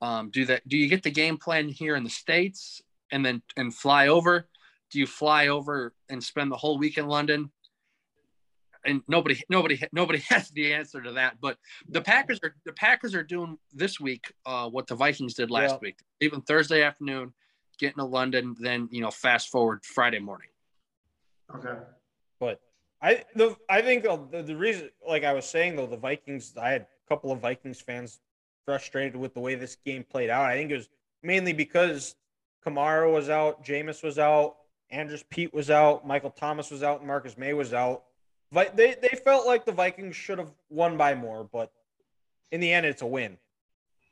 Um, do that? Do you get the game plan here in the states and then and fly over? Do you fly over and spend the whole week in London? And nobody, nobody, nobody has the answer to that. But the Packers are the Packers are doing this week uh, what the Vikings did last Yeah. week. Even Thursday afternoon, getting to London, then you know, fast forward Friday morning. okay. But I the I think the, the reason, like I was saying though, the Vikings. I had a couple of Vikings fans frustrated with the way this game played out. I think it was mainly because Kamara was out, Jameis was out, Andrus Peat was out, Michael Thomas was out, and Marcus Maye was out. Vi- they they felt like the Vikings should have won by more, but in the end, it's a win.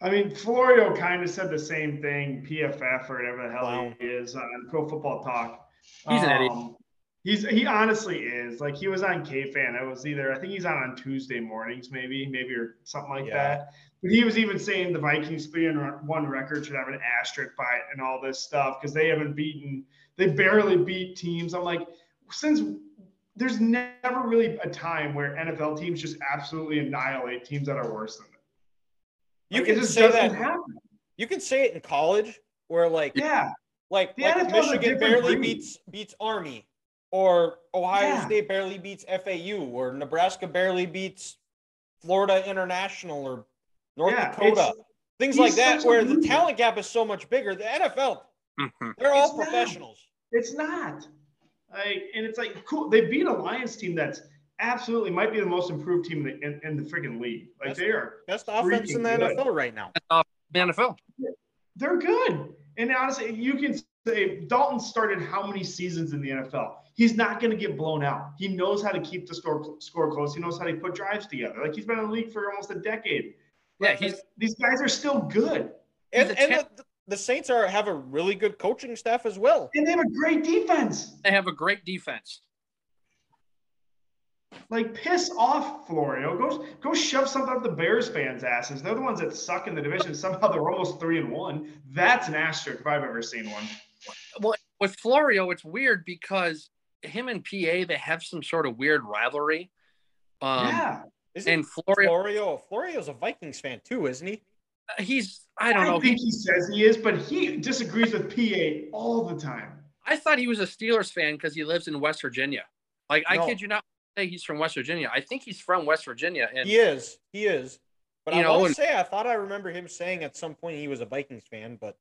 I mean, Florio kind of said the same thing, PFF or whatever the hell Clown. he is on Pro Football Talk. He's an idiot. Um, He's he honestly is like he was on KFAN. I was either I think he's on on Tuesday mornings, maybe maybe or something like Yeah. that. But he was even saying the Vikings three and one record should have an asterisk by it and all this stuff because they haven't beaten. They barely beat teams. I'm like, since there's never really a time where NFL teams just absolutely annihilate teams that are worse than them. You Like, it can just say doesn't that. happen. You can say it in college, where like Yeah. like, The like Michigan barely breed. beats beats Army, or Ohio Yeah. State barely beats FAU, or Nebraska barely beats Florida International or North Yeah, Dakota. Things like that, where the talent gap is so much bigger. The NFL, Mhm. they're all It's not. professionals. It's not. Like, and it's like cool. They beat a Lions team that's absolutely might be the most improved team in the, in, in the freaking league. Like That's- they are, Best offense in the Freaking good. NFL right now. The NFL. they're good. And honestly, you can say Dalton started how many seasons in the NFL? He's not going to get blown out. He knows how to keep the score score close. He knows how to put drives together. Like he's been in the league for almost a decade. Yeah, Like, he's these guys are still good, And, and the, the Saints are have a really good coaching staff as well. and they have a great defense. they have a great defense. Like piss off, Florio. Go go shove something up the Bears fans' asses. They're the ones that suck in the division. Somehow they're almost three and one. That's an asterisk if I've ever seen one. Well, with Florio, it's weird because him and PA they have some sort of weird rivalry. Um, yeah. Isn't and Florio, Florio Florio's a Vikings fan too, isn't he? Uh, he's I don't know. I think He, he says he is, but he disagrees with PA all the time. I thought he was a Steelers fan because he lives in West Virginia. Like I No. kid you not, say he's from West Virginia. I think he's from West Virginia, and He is. He is. But You I know, want to and- say I thought I remember him saying at some point he was a Vikings fan, but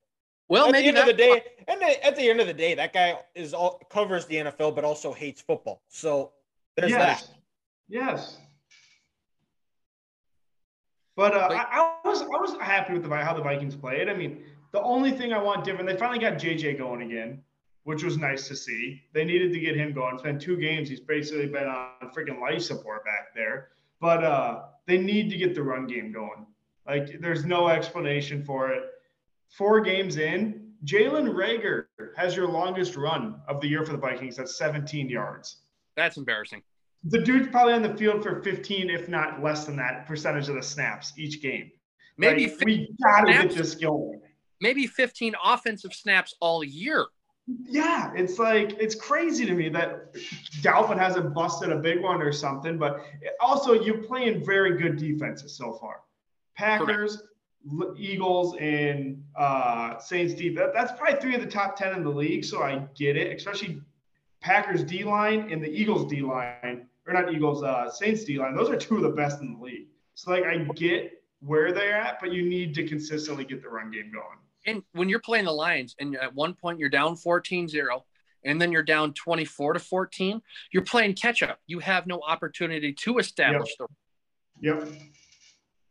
well, at maybe the end of the day, and at the end of the day, that guy is all covers the NFL, but also hates football. So there's yes. that. Yes. But uh, Like- I, I was I was happy with the how the Vikings played. I mean, the only thing I want different, they finally got JJ going again, which was nice to see. They needed to get him going. It's been two games. He's basically been on freaking life support back there. but uh, they need to get the run game going. Like, there's no explanation for it. Four games in, Jalen Reagor has your longest run of the year for the Vikings. That's 17 yards. That's embarrassing. The dude's probably on the field for 15, if not less than that, percentage of the snaps each game. Maybe Like, we gotta get this going. maybe 15 offensive snaps all year. Yeah, it's like it's crazy to me that Dalvin hasn't busted a big one or something. But also, you're playing very good defenses so far. Packers, L- Eagles, and uh, Saints deep. That, that's probably three of the top ten in the league. So I get it, especially Packers D line and the Eagles D line, or not Eagles, uh, Saints D line. Those are two of the best in the league. So like I get where they're at, but you need to consistently get the run game going. And when you're playing the Lions and at one point you're down 14 0 and then you're down 24 to 14, you're playing catch up. You have no opportunity to establish the Yep.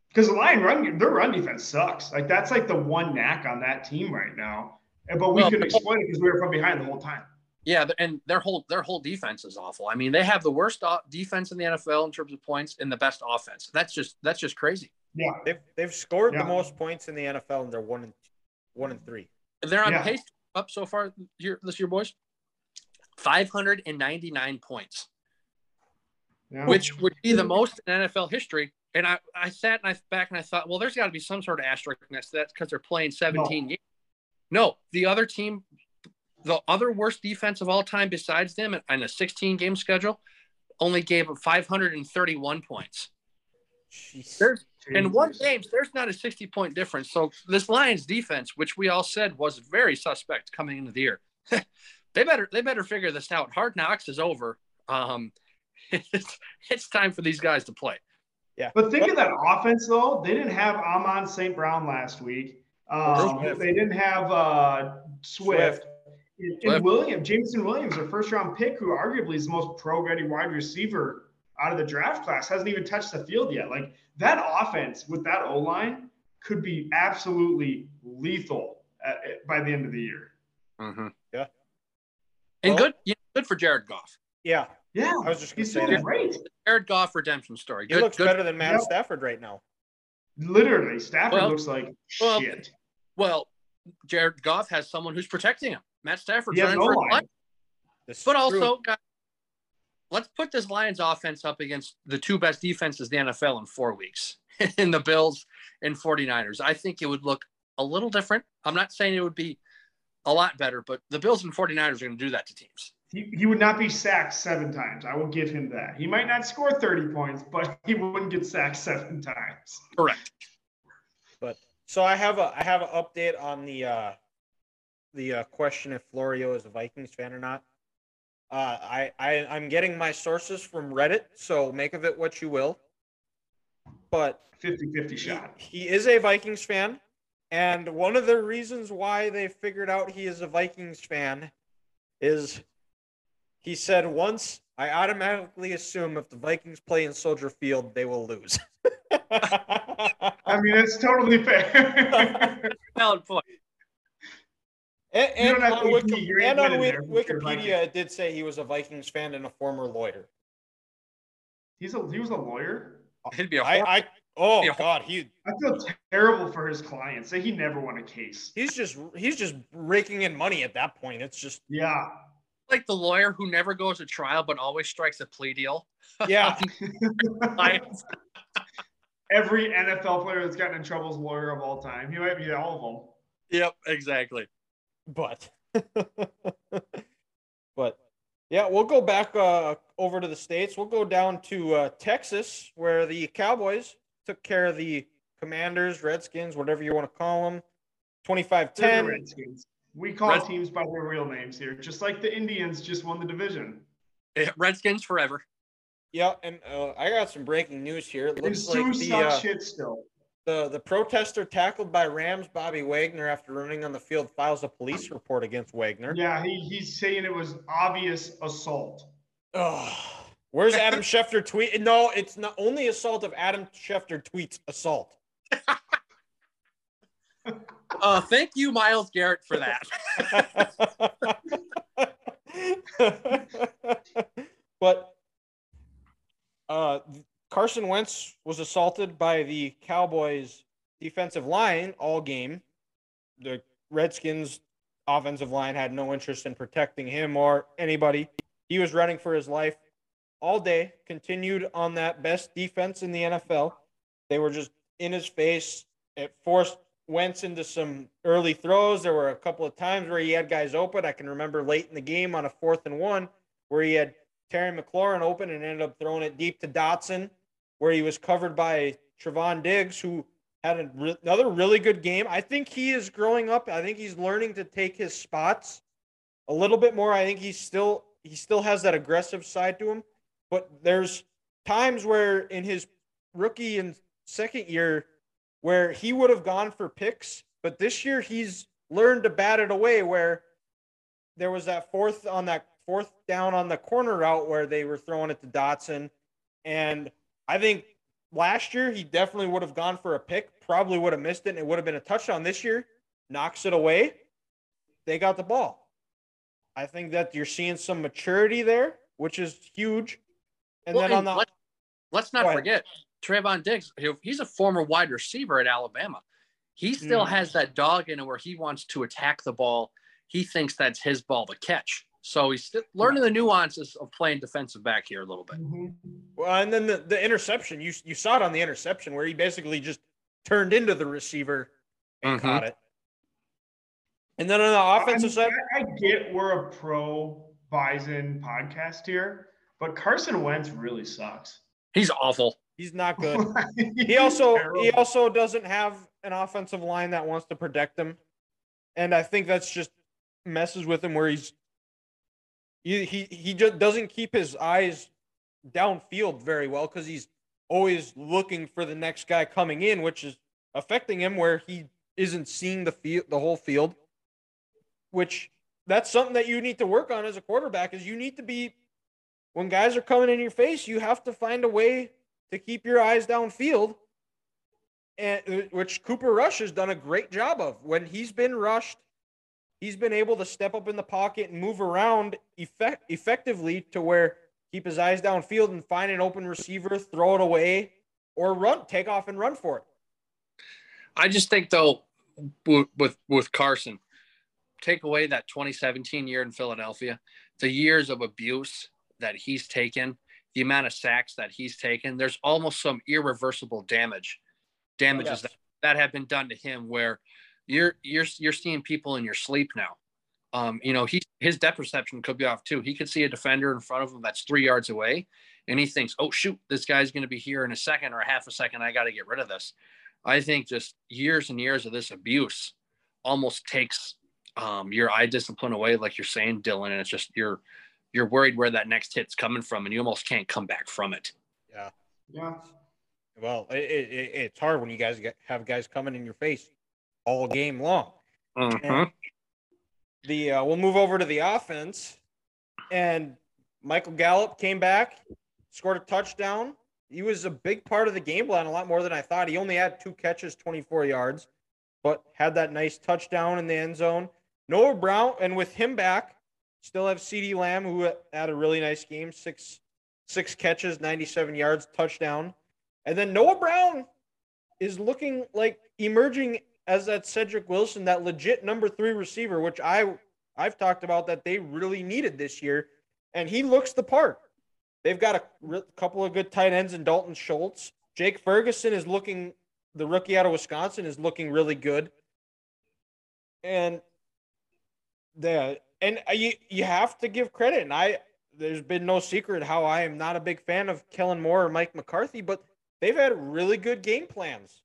Because the line run, their run defense sucks. Like that's like the one knack on that team right now. But we Well, couldn't exploit it because we were from behind the whole time. Yeah, and their whole their whole defense is awful. I mean, they have the worst defense in the NFL in terms of points and the best offense. That's just that's just crazy. Yeah. They've they've scored Yeah. the most points in the NFL, and they're one and one and three. They're on Yeah. pace up so far year, this year, boys. 599 points, Yeah. which would be the most in NFL history. And I, I sat and I back and I thought, well, there's got to be some sort of asterisk next to that because they're playing 17 games. No, the other team, the other worst defense of all time besides them on a 16 game schedule, only gave up 531 points. Jeez. There's in one game, there's not a 60 point difference. So this Lions defense, which we all said was very suspect coming into the year, they better they better figure this out. Hard knocks is over. Um, it's, it's time for these guys to play. Yeah. But think of that offense though. They didn't have Amon St. Brown last week. Um, they didn't have uh, Swift. Swift. And, and William, Jameson Williams, their first round pick, who arguably is the most pro ready wide receiver out of the draft class, hasn't even touched the field yet. Like that offense with that O line could be absolutely lethal at, at- by the end of the year. Mm-hmm. Yeah. And Well- good, yeah, good for Jared Goff. Yeah, Yeah, I was just gonna say that. great. Jared Goff redemption story. He looks good. better than Matt Yep. Stafford right now. Literally, Stafford Well- looks like well, shit. Well, Jared Goff has someone who's protecting him. Matt Stafford's He running no for line. This But also, guys, let's put this Lions offense up against the two best defenses in the NFL in four weeks in the Bills and 49ers. I think it would look a little different. I'm not saying it would be a lot better, but the Bills and 49ers are going to do that to teams. He, he would not be sacked seven times. I will give him that. He might not score 30 points, but he wouldn't get sacked seven times. Correct. But so I have a I have an update on the uh the uh, question if Florio is a Vikings fan or not. Uh, I, I I'm getting my sources from Reddit, so make of it what you will. But 50 50 he, shot. he is a Vikings fan, and one of the reasons why they figured out he is a Vikings fan is he said once I automatically assume if the Vikings play in Soldier Field, they will lose. I mean, it's totally fair. Valid point. And, and on, Wiki- and on in Wi- there if you're Wikipedia, it did say he was a Vikings fan and a former lawyer. He's a he was a lawyer. It'd be a I, hor- I oh Yeah. god, he I feel terrible for his client. Say he never won a case. he's just he's just raking in money at that point. It's just Yeah. like the lawyer who never goes to trial but always strikes a plea deal. yeah, Every NFL player that's gotten in trouble is lawyer of all time. He might be all of them. yep, exactly. But but yeah, we'll go back uh, over to the states. We'll go down to uh, Texas, where the Cowboys took care of the Commanders, Redskins, whatever you want to call them. 25 of them. They're 10. Redskins. We call Red- teams by their real names here, just like the Indians just won the division. Redskins forever. Yeah, and uh, I got some breaking news here. It looks Sue like the, uh, shit still. The the protester tackled by Rams Bobby Wagner after running on the field files a police report against Wagner. Yeah, he, he's saying it was obvious assault. Ugh. Where's Adam Schefter tweet? No, it's not only assault if Adam Schefter tweets assault. Uh, thank you, Myles Garrett, for that. but uh, Carson Wentz was assaulted by the Cowboys defensive line all game. The Redskins offensive line had no interest in protecting him or anybody. He was running for his life all day, continued on that best defense in the NFL. They were just in his face. It forced Wentz into some early throws. There were a couple of times where he had guys open. I can remember late in the game on a fourth and one where he had Terry McLaurin open and ended up throwing it deep to Dotson, where he was covered by Trevon Diggs, who had re- another really good game. I think he is growing up. I think he's learning to take his spots a little bit more. I think he's still he still has that aggressive side to him, but there's times where in his rookie and second year where he would have gone for picks, but this year he's learned to bat it away where there was that fourth on that fourth down on the corner route where they were throwing it to Dotson. And I think last year he definitely would have gone for a pick, probably would have missed it, and it would have been a touchdown. This year, knocks it away. They got the ball. I think that you're seeing some maturity there, which is huge. And Well, then on and the let, let's not forget Trevon Diggs. He's a former wide receiver at Alabama. He still Mm. has that dog in him where he wants to attack the ball. He thinks that's his ball to catch. So he's still learning the nuances of playing defensive back here a little bit. Well, and then the, the interception, you you saw it on the interception where he basically just turned into the receiver and Mhm. caught it. And then on the offensive I, mean, side, I I get we're a pro Bison podcast here, but Carson Wentz really sucks. He's awful. he's not good. He also terrible. he also doesn't have an offensive line that wants to protect him, and I think that's just messes with him where he's he he, just doesn't keep his eyes downfield very well because he's always looking for the next guy coming in, which is affecting him where he isn't seeing the field the whole field. Which that's something that you need to work on as a quarterback is you need to be when guys are coming in your face, you have to find a way to keep your eyes downfield, and which Cooper Rush has done a great job of. When he's been rushed, he's been able to step up in the pocket and move around effect- effectively to where keep his eyes downfield and find an open receiver, throw it away, or run, take off and run for it. I just think though, with with, Carson, take away that 2017 year in Philadelphia, the years of abuse that he's taken, the amount of sacks that he's taken, there's almost some irreversible damage, damages oh, Yes. that, that have been done to him where you're you're you're seeing people in your sleep now. Um, you know, he his depth perception could be off too. He could see a defender in front of him that's three yards away, and he thinks, "Oh shoot, this guy's going to be here in a second or a half a second. I got to get rid of this." I think just years and years of this abuse almost takes um, your eye discipline away, like you're saying, Dylan, and it's just you're you're worried where that next hit's coming from, and you almost can't come back from it. Yeah. Yeah. Well, it, it, it- it's hard when you guys get, have guys coming in your face all game long. Mhm. the uh, we'll move over to the offense. And michael gallup came back scored a touchdown. He was a big part of the game plan a lot more than i thought. He only had two catches 24 yards but had that nice touchdown in the end zone. Noah brown and with him back still have CeeDee lamb who had a really nice game six six catches 97 yards touchdown. And then noah brown is looking like emerging as that Cedric Wilson, that legit number three receiver, which I I've talked about that they really needed this year, and he looks the part. They've got a re- couple of good tight ends in Dalton Schultz. Jake Ferguson is looking, the rookie out of Wisconsin is looking really good, and the and uh, you you have to give credit. And I there's been no secret how I am not a big fan of Kellen Moore or Mike McCarthy, but they've had really good game plans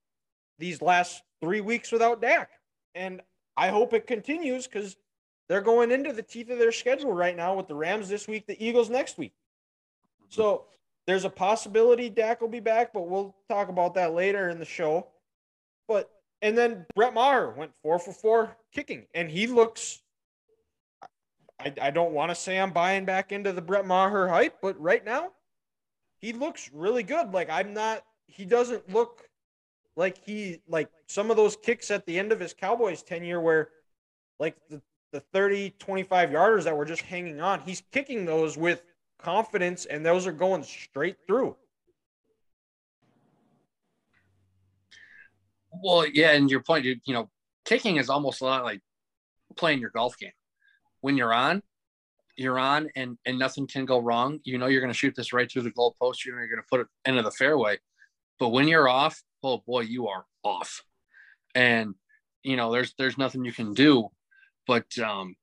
these last three weeks without Dak. And I hope it continues because they're going into the teeth of their schedule right now with the Rams this week, the Eagles next week. Mm-hmm. So there's a possibility Dak will be back, but we'll talk about that later in the show. But and then Brett Maher went four for four kicking, and he looks. I, I don't want to say I'm buying back into the Brett Maher hype, but right now, he looks really good. Like I'm not. He doesn't look like he like some of those kicks at the end of his Cowboys tenure where like the, the 30 25 yarders that were just hanging on he's kicking those with confidence and those are going straight through Well, yeah, and your point, you you know, kicking is almost a lot like playing your golf game. When you're on, you're on, and and nothing can go wrong. You know you're going to shoot this right through the goalpost. You know you're going to put it into the fairway. But when you're off, oh boy, you are off, and you know there's there's nothing you can do, but um,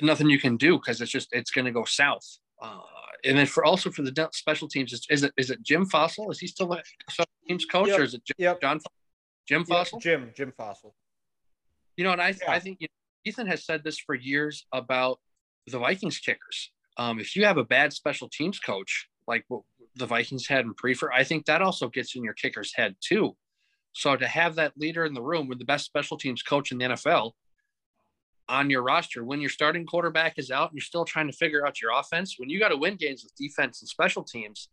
nothing you can do because it's just it's going to go south. Uh, and then for also for the special teams, is, is it is it Jim Fassel? Is he still the special teams coach, Yep. or is it Jim, Yep. John Jim Yeah, Fassel? Jim, Jim Fassel. You know, and I, Yeah. I think you know, Ethan has said this for years about the Vikings kickers. Um, if you have a bad special teams coach, like what the Vikings had in Priefer, I think that also gets in your kicker's head too. So to have that leader in the room with the best special teams coach in the NFL on your roster, when your starting quarterback is out and you're still trying to figure out your offense, when you got to win games with defense and special teams,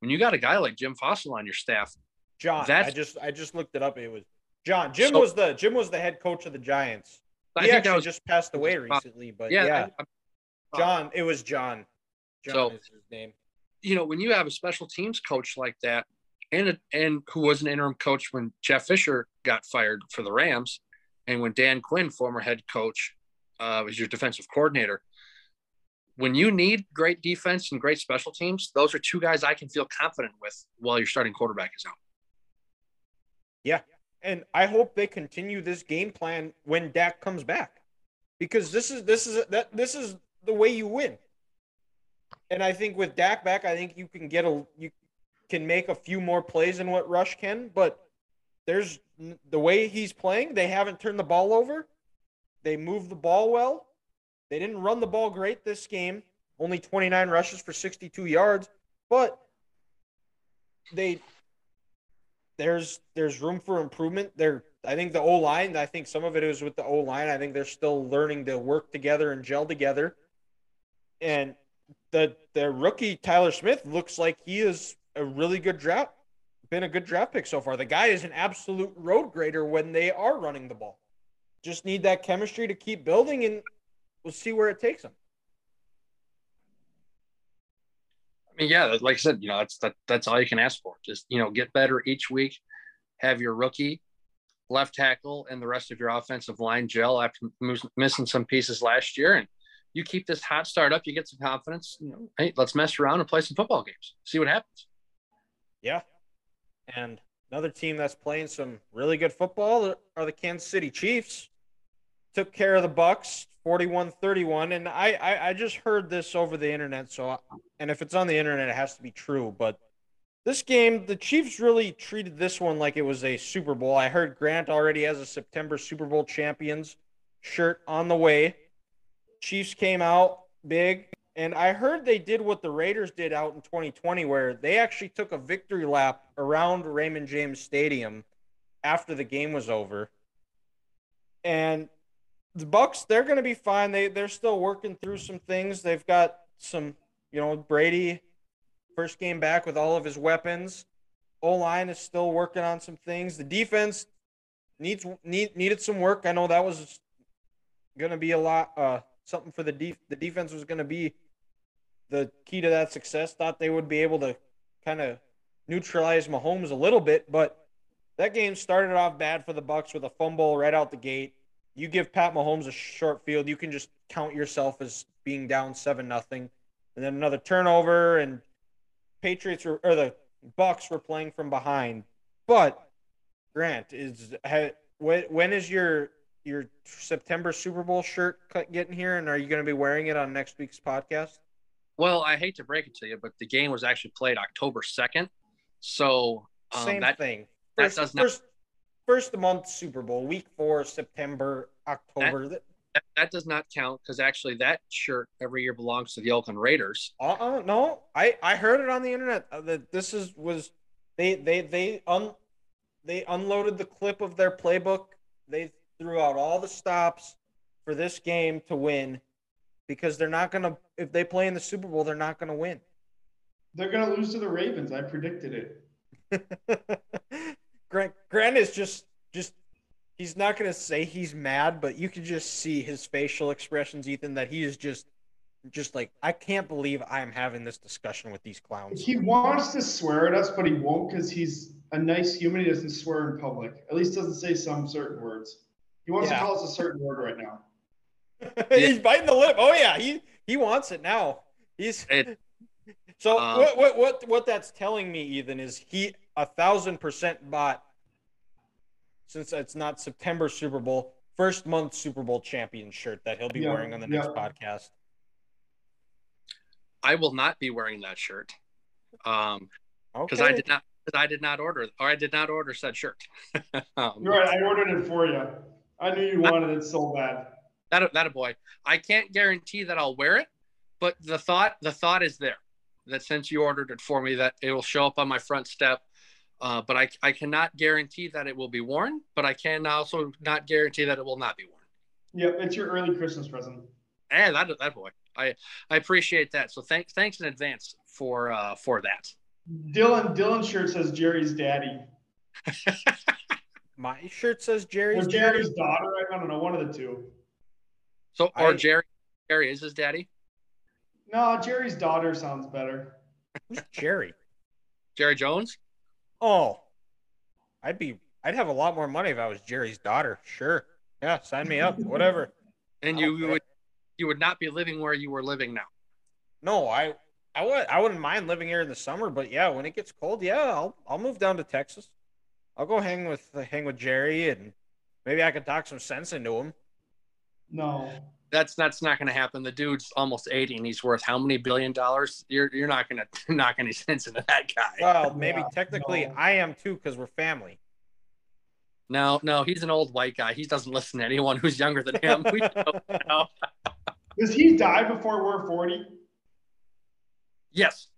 when you got a guy like Jim Fassel on your staff, John. I just I just looked it up. It was John. Jim So- was the Jim was the head coach of the Giants. I he think actually that was just passed away recently, but yeah, yeah, I- I- John. It was John. John So- is his name. You know, when you have a special teams coach like that, and and who was an interim coach when Jeff Fisher got fired for the Rams, and when Dan Quinn, former head coach, uh, was your defensive coordinator. When you need great defense and great special teams, those are two guys I can feel confident with while your starting quarterback is out. Yeah, and I hope they continue this game plan when Dak comes back, because this is this is that this is the way you win. And I think with Dak back, I think you can get a you can make a few more plays than what Rush can, but there's the way he's playing. They haven't turned the ball over. They move the ball well. They didn't run the ball great this game. Only 29 rushes for 62 yards, but they there's there's room for improvement. There, I think the O line. I think some of it is with the O line. I think they're still learning to work together and gel together. And the the rookie Tyler Smith looks like he is a really good draft, been a good draft pick so far. The guy is an absolute road grader when they are running the ball. Just need that chemistry to keep building, and we'll see where it takes them. I mean, yeah, like I said, you know, that's that, that's all you can ask for. Just you know, get better each week. Have your rookie left tackle and the rest of your offensive line gel after missing some pieces last year, and you keep this hot start up. You get some confidence. You know, hey, let's mess around and play some football games. See what happens. Yeah. And another team that's playing some really good football are the Kansas City Chiefs. Took care of the Bucks 41-31 and I, I I just heard this over the internet so and if it's on the internet it has to be true but this game the Chiefs really treated this one like it was a Super Bowl. I heard Grant already has a September Super Bowl champions shirt on the way. Chiefs came out big and I heard they did what the Raiders did out in 2020, where they actually took a victory lap around Raymond James Stadium after the game was over. And the Bucks, they're going to be fine. They they're still working through some things. They've got some, you know, Brady first game back with all of his weapons. O line is still working on some things. The defense needs need, needed some work. I know that was going to be a lot uh something for the def- the defense was going to be the key to that success. Thought they would be able to kind of neutralize Mahomes a little bit, but that game started off bad for the Bucks with a fumble right out the gate. You give Pat Mahomes a short field, you can just count yourself as being down seven nothing, and then another turnover, and Patriots were, or the Bucks were playing from behind. But Grant is when is your your September Super Bowl shirt cut getting here, and are you going to be wearing it on next week's podcast? Well, I hate to break it to you, but the game was actually played October second, so um, Same that thing. that First, does not- first, first month Super Bowl, week four, September, October. That, that, that does not count because actually that shirt every year belongs to the Oakland Raiders. uh, uh no, I I heard it on the internet uh, that this is was they they they un they unloaded the clip of their playbook. They threw out all the stops for this game to win because they're not gonna if they play in the Super Bowl, they're not gonna win. They're gonna lose to the Ravens. I predicted it. Grant Grant is just just he's not gonna say he's mad, but you can just see his facial expressions, Ethan, that he is just just like I can't believe I'm having this discussion with these clowns. He wants to swear at us, but he won't because he's a nice human. He doesn't swear in public. At least doesn't say some certain words. He wants Yeah. to call us a certain word right now. He's biting the lip. Oh yeah, he he wants it now. He's It- so um, what what what what that's telling me, Ethan, is he a thousand percent bought since it's not September Super Bowl, first month Super Bowl champion shirt that he'll be Yeah, wearing on the next yeah. podcast. I will not be wearing that shirt. Um, Okay. because I did not because I did not order or I did not order said shirt. um, You're right. I ordered it for you. I knew you wanted it so bad. that that a boy. I can't guarantee that I'll wear it, but the thought the thought is there that since you ordered it for me that it will show up on my front step. Uh, but I, I cannot guarantee that it will be worn, but I can also not guarantee that it will not be worn. Yep, it's your early Christmas present. And that that boy, I I appreciate that. So thanks thanks in advance for uh for that. Dylan Dylan shirt says Jerry's daddy. My shirt says Or Jerry's Jerry's daughter. I don't know, one of the two. So or I- Jerry Jerry is his daddy. No, Jerry's daughter sounds better. Who's Jerry. Jerry Jones. Oh, I'd be I'd have a lot more money if I was Jerry's daughter. Sure. Yeah, sign me up. Whatever. And you, you would you would not be living where you were living now. No, I I would I wouldn't mind living here in the summer, but yeah, when it gets cold, yeah, I'll I'll move down to Texas. I'll go hang with hang with Jerry and maybe I can talk some sense into him. No. That's that's not going to happen. The dude's almost eighty, and he's worth how many billion dollars? You're you're not going to knock any sense into that guy. Well, maybe Yeah, technically no. I am too because we're family. No, no, he's an old white guy. He doesn't listen to anyone who's younger than him. We know. Does he die before we're 40? Yes,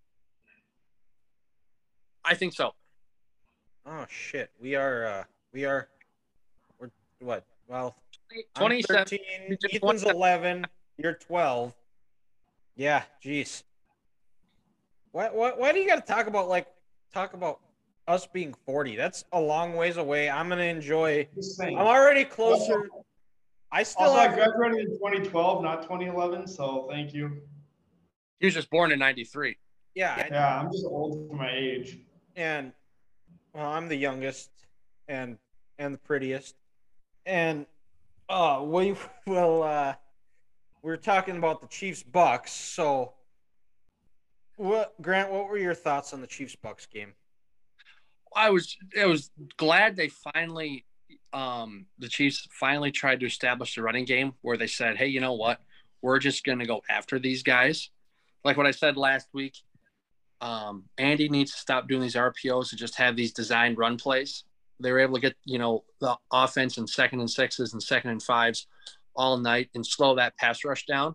I think so. Oh shit, we are uh we are we're what? Well, I'm Twenty-seven. 13, Ethan's 11, you're 12. Yeah, jeez. Why, why, why do you got to talk about like talk about us being 40? That's a long ways away. I'm gonna enjoy. I'm already closer. I still Also, I graduated in 2012, not 2011, so thank you. He was just born in '93. Yeah, I- Yeah, I'm just old for my age. and well, I'm the youngest and and the prettiest, and uh, we will. Uh, we are talking about the Chiefs Bucks. So, what Grant? What were your thoughts on the Chiefs Bucks game? I was I was glad they finally um the Chiefs finally tried to establish the running game where they said, "Hey, you know what? We're just going to go after these guys." Like what I said last week, um Andy needs to stop doing these RPOs and just have these designed run plays. They were able to get, you know, the offense in second and sixes and second and fives all night and slow that pass rush down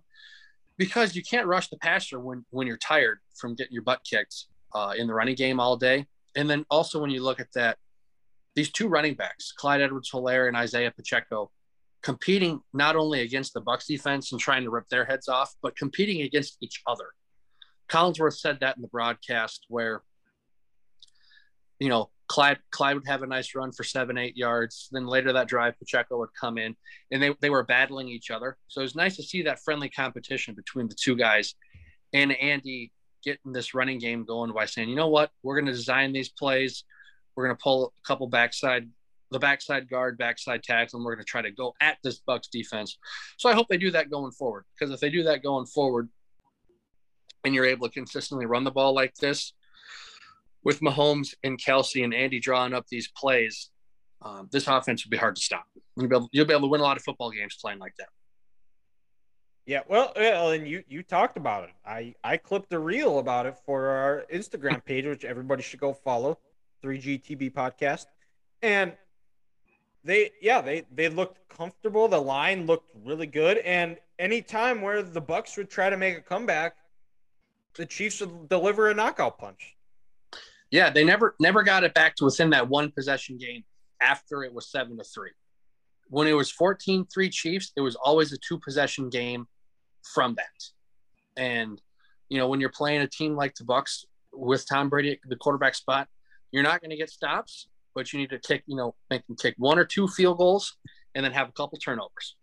because you can't rush the passer when when you're tired from getting your butt kicked uh, in the running game all day. And then also when you look at that, these two running backs, Clyde Edwards-Helaire and Isaiah Pacheco, competing not only against the Bucks defense and trying to rip their heads off, but competing against each other. Collinsworth said that in the broadcast where, you know, Clyde, Clyde would have a nice run for seven, eight yards. Then later that drive, Pacheco would come in and they, they were battling each other. So it was nice to see that friendly competition between the two guys. And Andy getting this running game going by saying, you know what, we're going to design these plays. We're going to pull a couple backside, the backside guard, backside tackle, and we're going to try to go at this Bucks defense. So I hope they do that going forward because if they do that going forward, and you're able to consistently run the ball like this, with Mahomes and Kelsey and Andy drawing up these plays, um, this offense would be hard to stop. You'll be, able, you'll be able to win a lot of football games playing like that. Yeah, well, well, and you you talked about it. I I clipped a reel about it for our Instagram page, which everybody should go follow, 3GTB podcast. And they yeah, they they looked comfortable. The line looked really good and anytime where the Bucks would try to make a comeback, the Chiefs deliver a knockout punch. Yeah, they never never got it back to within that one possession game after it was seven to three. When it was 14-3 Chiefs, it was always a two possession game from that. And you know, when you're playing a team like the Bucks with Tom Brady at the quarterback spot, you're not going to get stops, but you need to kick, you know, make them kick one or two field goals and then have a couple turnovers.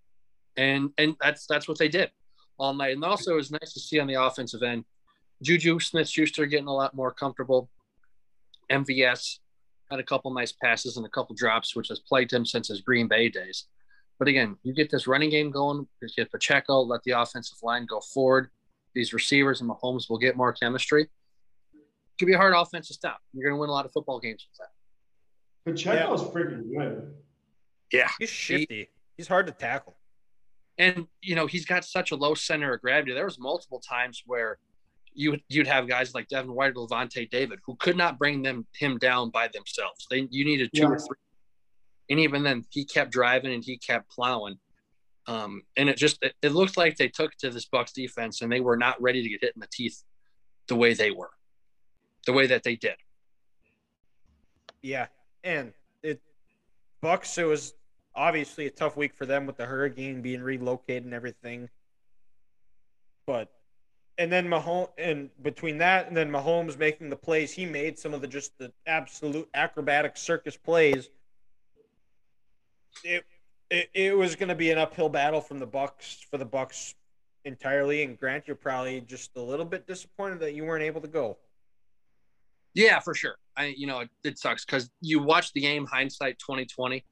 And and that's that's what they did. all night. And also, it was nice to see on the offensive end, Juju Smith Schuster getting a lot more comfortable. MVS had a couple nice passes and a couple drops, which has plagued him since his Green Bay days. But again, you get this running game going, you get Pacheco, let the offensive line go forward. These receivers and Mahomes will get more chemistry. It could be a hard offense to stop. You're going to win a lot of football games with that. Pacheco's freaking good. Yeah. He's shifty. He's hard to tackle. And, you know, he's got such a low center of gravity. There was multiple times where you you'd have guys like Devin White or Lavonte David who could not bring them him down by themselves. They you needed two Yeah. or three. And even then he kept driving and he kept plowing. Um, and it just it, it looked like they took to this Bucks defense and they were not ready to get hit in the teeth the way they were. The way that they did. Yeah, and it Bucks. It was obviously a tough week for them with the hurricane being relocated and everything. But and then Mahomes and between that and then Mahomes making the plays he made, some of the just the absolute acrobatic circus plays. It it, it was going to be an uphill battle from the Bucks for the Bucks entirely. And Grant, you're probably just a little bit disappointed that you weren't able to go. Yeah, for sure. I you know it, it sucks because you watch the game hindsight twenty twenty.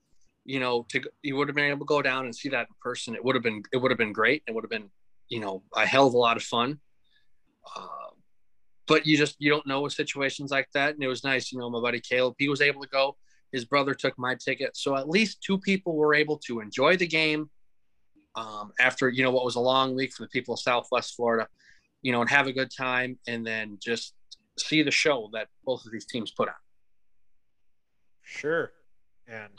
You know, to you would have been able to go down and see that in person. It would have been it would have been great. It would have been you know a hell of a lot of fun. Uh, but you just you don't know with situations like that. And it was nice, you know, my buddy Caleb, he was able to go. His brother took my ticket, so at least two people were able to enjoy the game. Um, after you know what was a long week for the people of Southwest Florida, you know, and have a good time, and then just see the show that both of these teams put on. Sure. And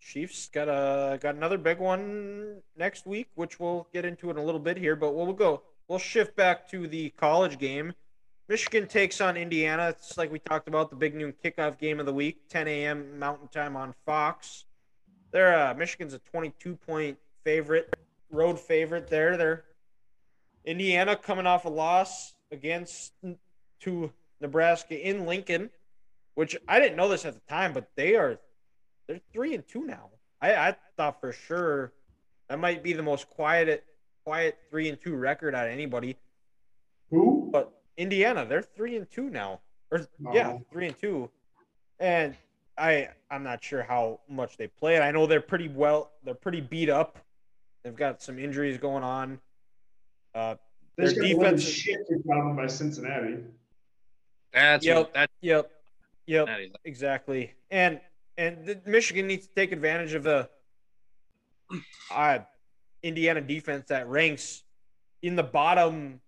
Chiefs got a got another big one next week, which we'll get into in a little bit here, but we'll go we'll shift back to the college game. Michigan takes on Indiana. It's like we talked about the big noon kickoff game of the week, 10 a.m. Mountain Time on Fox. They're uh, Michigan's a 22 point favorite, road favorite there. They're Indiana coming off a loss against to Nebraska in Lincoln, which I didn't know this at the time, but they are they're three and two now. I, I thought for sure that might be the most quiet quiet three and two record out of anybody. Who? But Indiana, they're three and two now. Or yeah, Oh. three and two. And I I'm not sure how much they played. I know they're pretty well they're pretty beat up. They've got some injuries going on. Uh They Their defense- shit kicked out by Cincinnati. That's Yep. what, that's yep. Yep. Exactly. And and the, Michigan needs to take advantage of the uh, Indiana defense that ranks in the bottom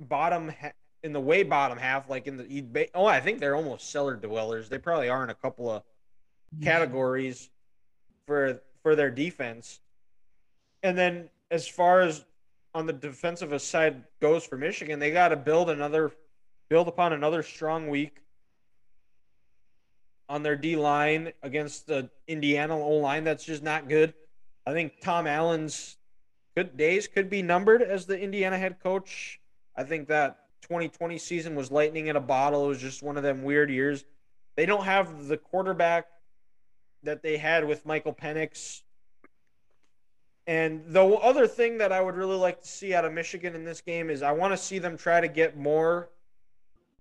bottom ha- in the way bottom half like in the oh I think they're almost cellar dwellers. They probably are in a couple of categories for for their defense. And then as far as on the defensive side goes for Michigan, they got to build another build upon another strong week on their D line against the Indiana O line that's just not good. I think Tom Allen's good days could be numbered as the Indiana head coach. I think that 2020 season was lightning in a bottle. It was just one of them weird years. They don't have the quarterback that they had with Michael Penix. And the other thing that I would really like to see out of Michigan in this game is I want to see them try to get more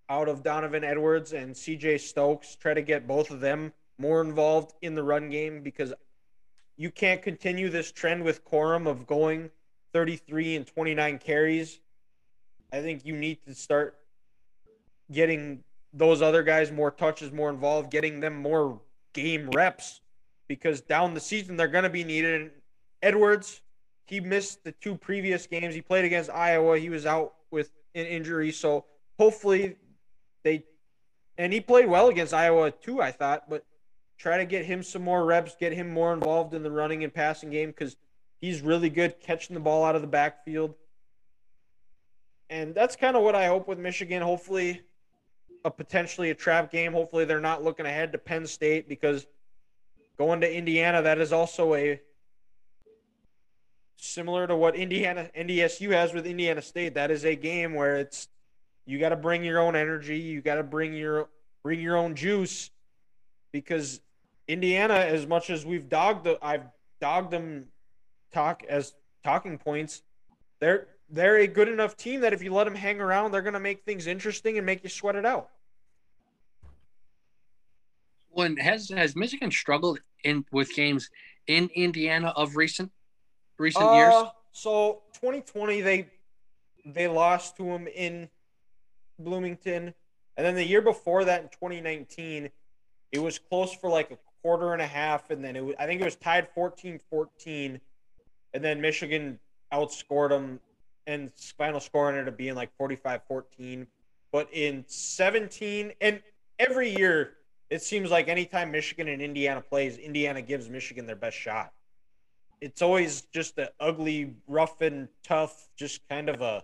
out of Donovan Edwards and CJ Stokes, try to get both of them more involved in the run game because you can't continue this trend with Corum of going 33 and 29 carries. I think you need to start getting those other guys more touches, more involved, getting them more game reps because down the season they're going to be needed. And Edwards, he missed the two previous games. He played against Iowa. He was out with an injury, so hopefully they and he played well against Iowa too, I thought, but try to get him some more reps, get him more involved in the running and passing game because he's really good catching the ball out of the backfield. And that's kind of what I hope with Michigan. Hopefully, a potentially a trap game. Hopefully, they're not looking ahead to Penn State because going to Indiana, that is also a similar to what Indiana NDSU has with Indiana State. That is a game where it's you got to bring your own energy, you got to bring your bring your own juice because Indiana, as much as we've dogged the, I've dogged them talk as talking points. they're they're a good enough team that if you let them hang around, they're going to make things interesting and make you sweat it out. When has has Michigan struggled in with games in Indiana of recent recent Uh, years? So 2020 they they lost to them in Bloomington, and then the year before that in 2019, it was close for like a quarter and a half, and then it was, I think it was tied 14-14, and then Michigan outscored them, and final score ended up being like 45-14. But in 17, and every year it seems like anytime Michigan and Indiana plays, Indiana gives Michigan their best shot it's always just an ugly, rough and tough, just kind of a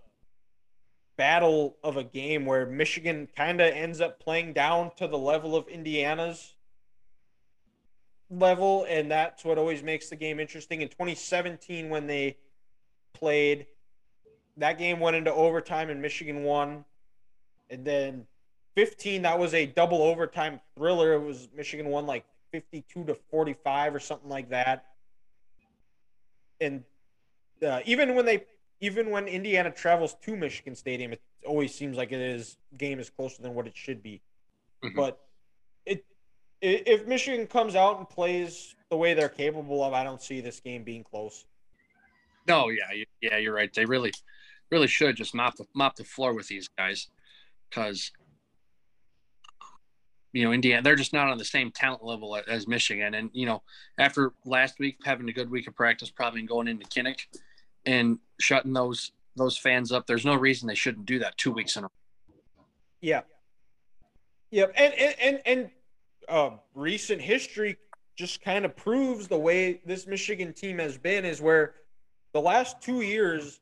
battle of a game where Michigan kind of ends up playing down to the level of Indiana's level, and that's what always makes the game interesting. In 2017, when they played, that game went into overtime and Michigan won, and then 15 that was a double overtime thriller. It was Michigan won like 52 to 45 or something like that and uh, even when they even when Indiana travels to Michigan Stadium, it always seems like it is game is closer than what it should be. Mhm. But it if Michigan comes out and plays the way they're capable of, I don't see this game being close. No, yeah, yeah, you're right. They really, really should just mop the mop the floor with these guys, because you know Indiana, they're just not on the same talent level as Michigan. And you know, after last week having a good week of practice, probably going into Kinnick and shutting those those fans up, there's no reason they shouldn't do that two weeks in a row. Yeah. Yep. And and and, and uh, recent history just kind of proves the way this Michigan team has been is where the last two years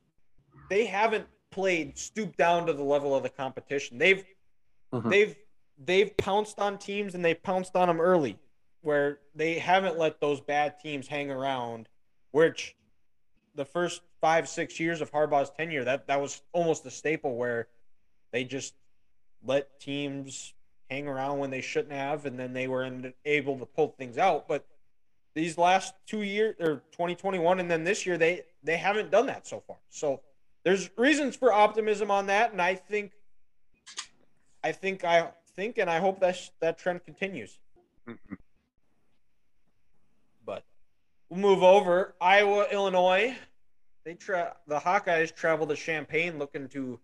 they haven't played stooped down to the level of the competition. They've Mhm. they've they've pounced on teams and they've pounced on them early, where they haven't let those bad teams hang around. Which the first five six years of Harbaugh's tenure, that that was almost a staple where they just let teams hang around when they shouldn't have, and then they were able to pull things out. But these last two years, or 2021, and then this year, they they haven't done that so far. So there's reasons for optimism on that, and I think, I think, I think, and I hope that that trend continues. Mhm. But we'll move over Iowa, Illinois. They tra- the Hawkeyes travel to Champaign looking to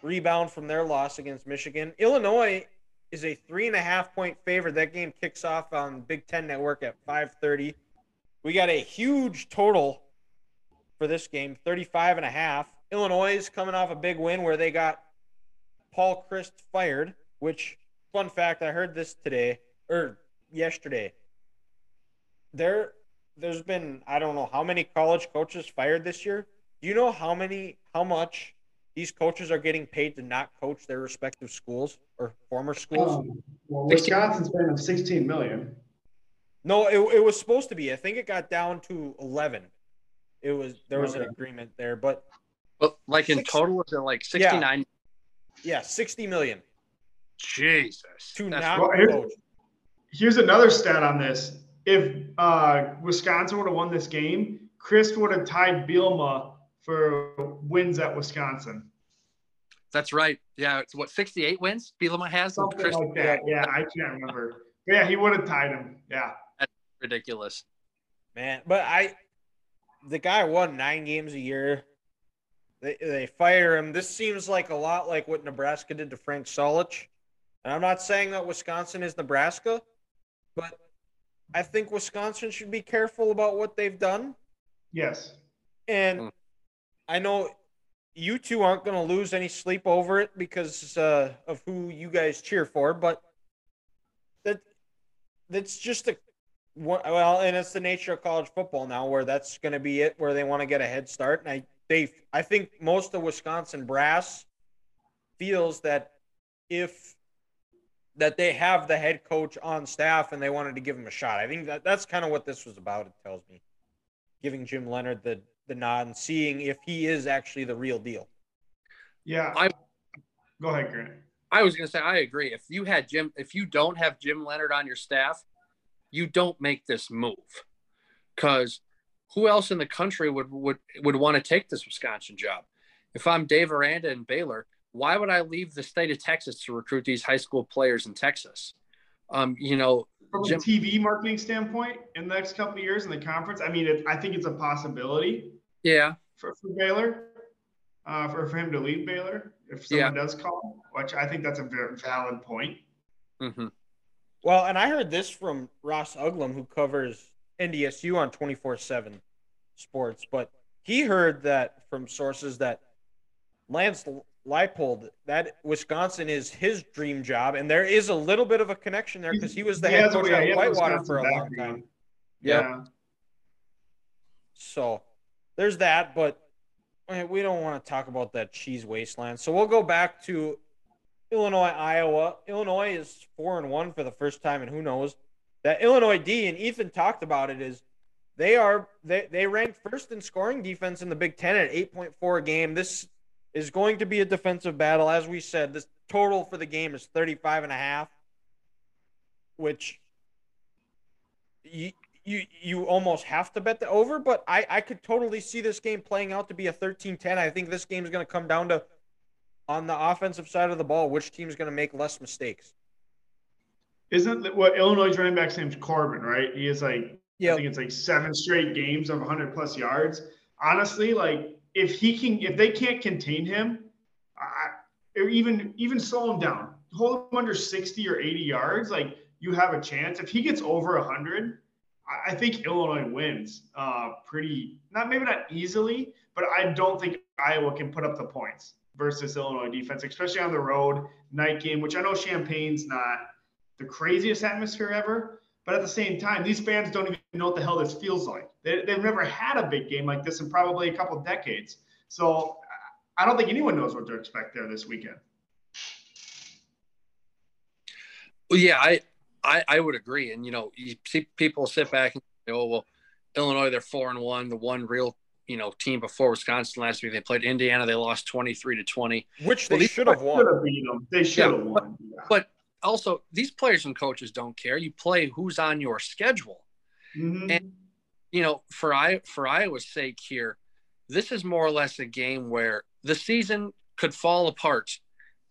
rebound from their loss against Michigan. Illinois is a three and a half point favorite. That game kicks off on Big Ten Network at 5:30. We got a huge total for this game, 35 and a half. Illinois is coming off a big win where they got Paul Chryst fired, which fun fact, I heard this today or yesterday. There there's been I don't know how many college coaches fired this year. Do you know how many how much these coaches are getting paid to not coach their respective schools or former schools? Um, well, Wisconsin's paying them 16 million. No, it, it was supposed to be. I think it got down to 11. It was there was an agreement there, but But like in Six- total, is it like 69? yeah, 60 million Jesus. to That's not Well, here's- coach. Here's another stat on this. If uh, Wisconsin would have won this game, Chryst would have tied Bielema for wins at Wisconsin. That's right. Yeah, it's what 68 wins Bielema has. Something Chris- like that. Yeah, I can't remember. But yeah, he would have tied him. Yeah. ridiculous. Man, but I the guy won 9 games a year. They they fire him. This seems like a lot like what Nebraska did to Frank Solich. And I'm not saying that Wisconsin is Nebraska, but I think Wisconsin should be careful about what they've done. Yes. And Mm. I know you two aren't going to lose any sleep over it because uh, of who you guys cheer for, but that that's just a well, and it's the nature of college football now, where that's going to be it, where they want to get a head start. And I they I think most of Wisconsin brass feels that if that they have the head coach on staff and they wanted to give him a shot. I think that that's kind of what this was about. It tells me giving Jim Leonhard the the nod and seeing if he is actually the real deal. Yeah. I- Go ahead, Grant. I was going to say I agree. If you had Jim, if you don't have Jim Leonhard on your staff, you don't make this move because who else in the country would would would want to take this Wisconsin job? If I'm Dave Aranda and Baylor, why would I leave the state of Texas to recruit these high school players in Texas? Um, you know, from Jim, a TV marketing standpoint, in the next couple of years in the conference, I mean, it, I think it's a possibility. Yeah. For, for Baylor, uh, for, for him to leave Baylor, if someone yeah. does call, which I think that's a very valid point. Mm-hmm. Well, and I heard this from Ross Uglum, who covers NDSU on 24 7 sports, but he heard that from sources that Lance Leipold, that Wisconsin is his dream job, and there is a little bit of a connection there because he was the he head coach at Whitewater for a long time. Yeah. yeah. So there's that, but eh, we don't want to talk about that cheese wasteland. So we'll go back to Illinois, Iowa. Illinois is four and one for the first time, and who knows that Illinois D and Ethan talked about it is they are they they rank first in scoring defense in the Big Ten at eight point four a game. This is going to be a defensive battle, as we said. This total for the game is 35 and a half, which you you you almost have to bet the over, but I I could totally see this game playing out to be a 13-10. I think this game is going to come down to on the offensive side of the ball, which team is going to make less mistakes. Isn't that what Illinois running back's name's Corbin, right? He is like yep. I think it's like seven straight games of 100 plus yards. Honestly, like if he can, if they can't contain him, I, or even even slow him down, hold him under 60 or 80 yards, like you have a chance. If he gets over 100, I think Illinois wins uh, pretty, not maybe not easily, but I don't think Iowa can put up the points versus Illinois defense, especially on the road, night game, which I know Champaign's not the craziest atmosphere ever. But at the same time, these fans don't even know what the hell this feels like. They, have never had a big game like this in probably a couple decades. So I don't think anyone knows what to expect there this weekend. Well, yeah, I, I, I would agree. And, you know, you see people sit back and say, oh, well, Illinois, they're four and one, the one real you know team before Wisconsin last week. They played Indiana. They lost twenty three to twenty, which they well, should have won. They should have yeah, won. But, but, also, these players and coaches don't care. You play who's on your schedule, mm-hmm. and you know for I for Iowa's sake here, this is more or less a game where the season could fall apart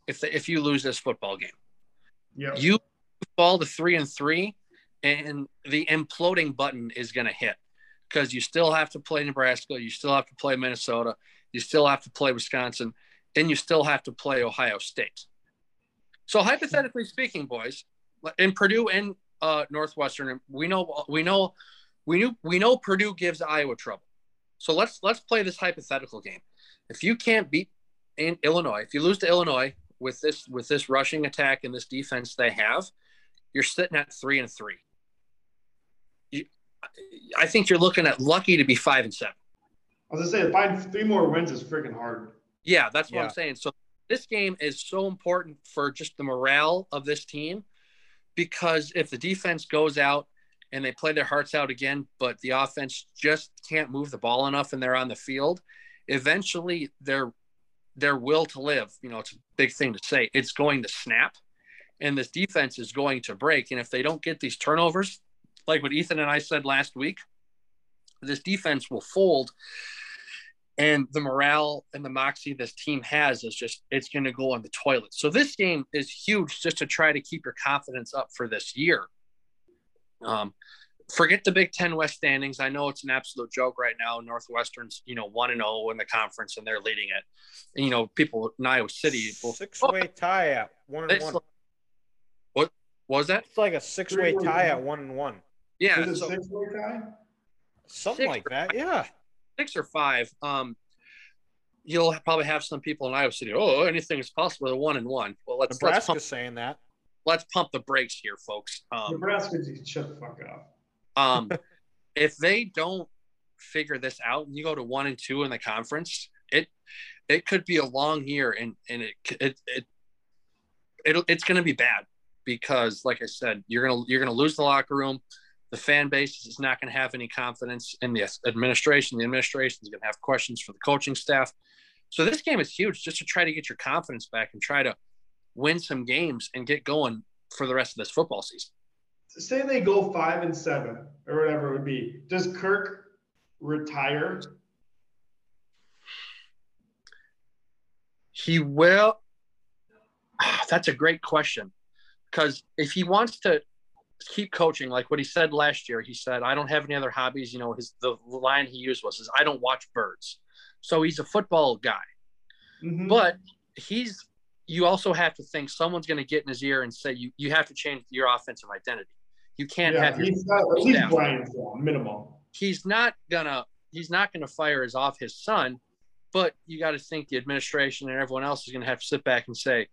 if the, if you lose this football game. Yeah, you fall to three and three, and the imploding button is going to hit because you still have to play Nebraska, you still have to play Minnesota, you still have to play Wisconsin, and you still have to play Ohio State. So hypothetically speaking, boys, in Purdue and uh, Northwestern, we know we know we knew we know Purdue gives Iowa trouble. So let's let's play this hypothetical game. If you can't beat in Illinois, if you lose to Illinois with this with this rushing attack and this defense they have, you're sitting at three and three. I think you're looking at lucky to be five and seven. I was gonna say, find three more wins is freaking hard. Yeah, that's what yeah. I'm saying. So this game is so important for just the morale of this team because if the defense goes out and they play their hearts out again, but the offense just can't move the ball enough and they're on the field, eventually their their will to live, you know, it's a big thing to say, it's going to snap and this defense is going to break. And if they don't get these turnovers, like what Ethan and I said last week, this defense will fold. And the morale and the moxie this team has is just, it's going to go on the toilet. So this game is huge just to try to keep your confidence up for this year. Um, forget the Big Ten West standings. I know it's an absolute joke right now. Northwestern's, you know, one and zero oh in the conference, and they're leading it. And, you know, people in Iowa City will six-way oh, tie at one and one. What was that? It's like a six-way tie at one and one. Yeah. So, six guy? Something like that. Yeah. Six or five. Um, you'll probably have some people in Iowa City. Oh, anything is possible. A one and one. Well, let's Nebraska's let's pump, saying that. Let's pump the brakes here, folks. Um, Nebraska, shut the fuck up. Um, if they don't figure this out, and you go to one and two in the conference, it it could be a long year, and and it it, it it it's going to be bad because, like I said, you're gonna you're gonna lose the locker room the fan base is not going to have any confidence in the administration. The administration is going to have questions for the coaching staff. So this game is huge just to try to get your confidence back and try to win some games and get going for the rest of this football season. Say they go five and seven or whatever it would be. Does Kirk retire? He will. That's a great question. Because if he wants to keep coaching, like what he said last year, he said, I don't have any other hobbies. You know, his the line he used was, is I don't watch birds. So he's a football guy. Mhm. But he's you also have to think someone's going to get in his ear and say you you have to change your offensive identity. You can't yeah, have your he's got at least staff. Minimum. he's not gonna he's not gonna fire his off his son, but you got to think the administration and everyone else is gonna have to sit back and say,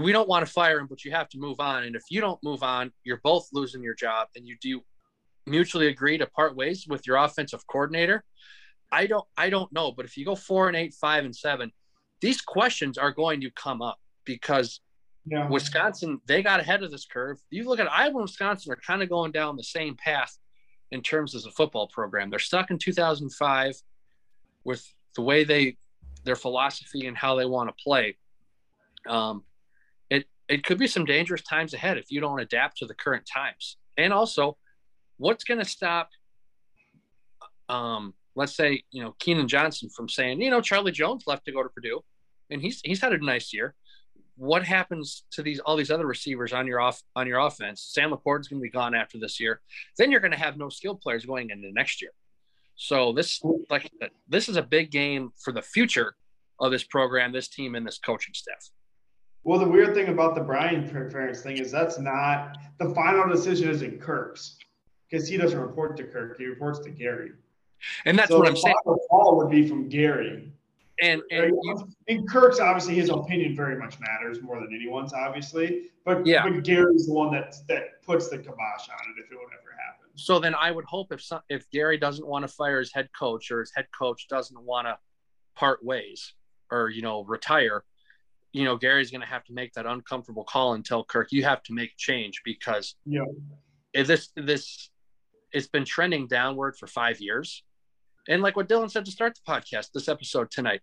we don't want to fire him, but you have to move on. And if you don't move on, you're both losing your job, and you do mutually agree to part ways with your offensive coordinator. I don't I don't know, but if you go four and eight, five and seven, these questions are going to come up because Yeah. Wisconsin, they got ahead of this curve. You look at Iowa and Wisconsin are kind of going down the same path in terms of the football program. They're stuck in 2005 with the way they, their philosophy and how they want to play. Um, it could be some dangerous times ahead if you don't adapt to the current times. And also, what's going to stop, um, let's say, you know, Keagan Johnson from saying, you know, Charlie Jones left to go to Purdue, and he's he's had a nice year what happens to these all these other receivers on your off on your offense? Sam LaPorta's going to be gone after this year. Then you're going to have no skill players going into next year. So this like this is a big game for the future of this program, this team, and this coaching staff. Well, the weird thing about the Brian Ferentz thing is that's not the final decision isn't Kirk's because he doesn't report to Kirk; he reports to Gary. And that's so what I'm saying. The call would be from Gary. And and you, And Kirk's obviously his opinion very much matters more than anyone's, obviously. But Yeah. but Gary's the one that that puts the kibosh on it if it would ever happen. so then I would hope if some, if Gary doesn't want to fire his head coach or his head coach doesn't want to part ways or you know retire, you know Gary's going to have to make that uncomfortable call and tell Kirk you have to make change because Yeah. is this this it's been trending downward for five years. And like what Dylan said to start the podcast, this episode tonight,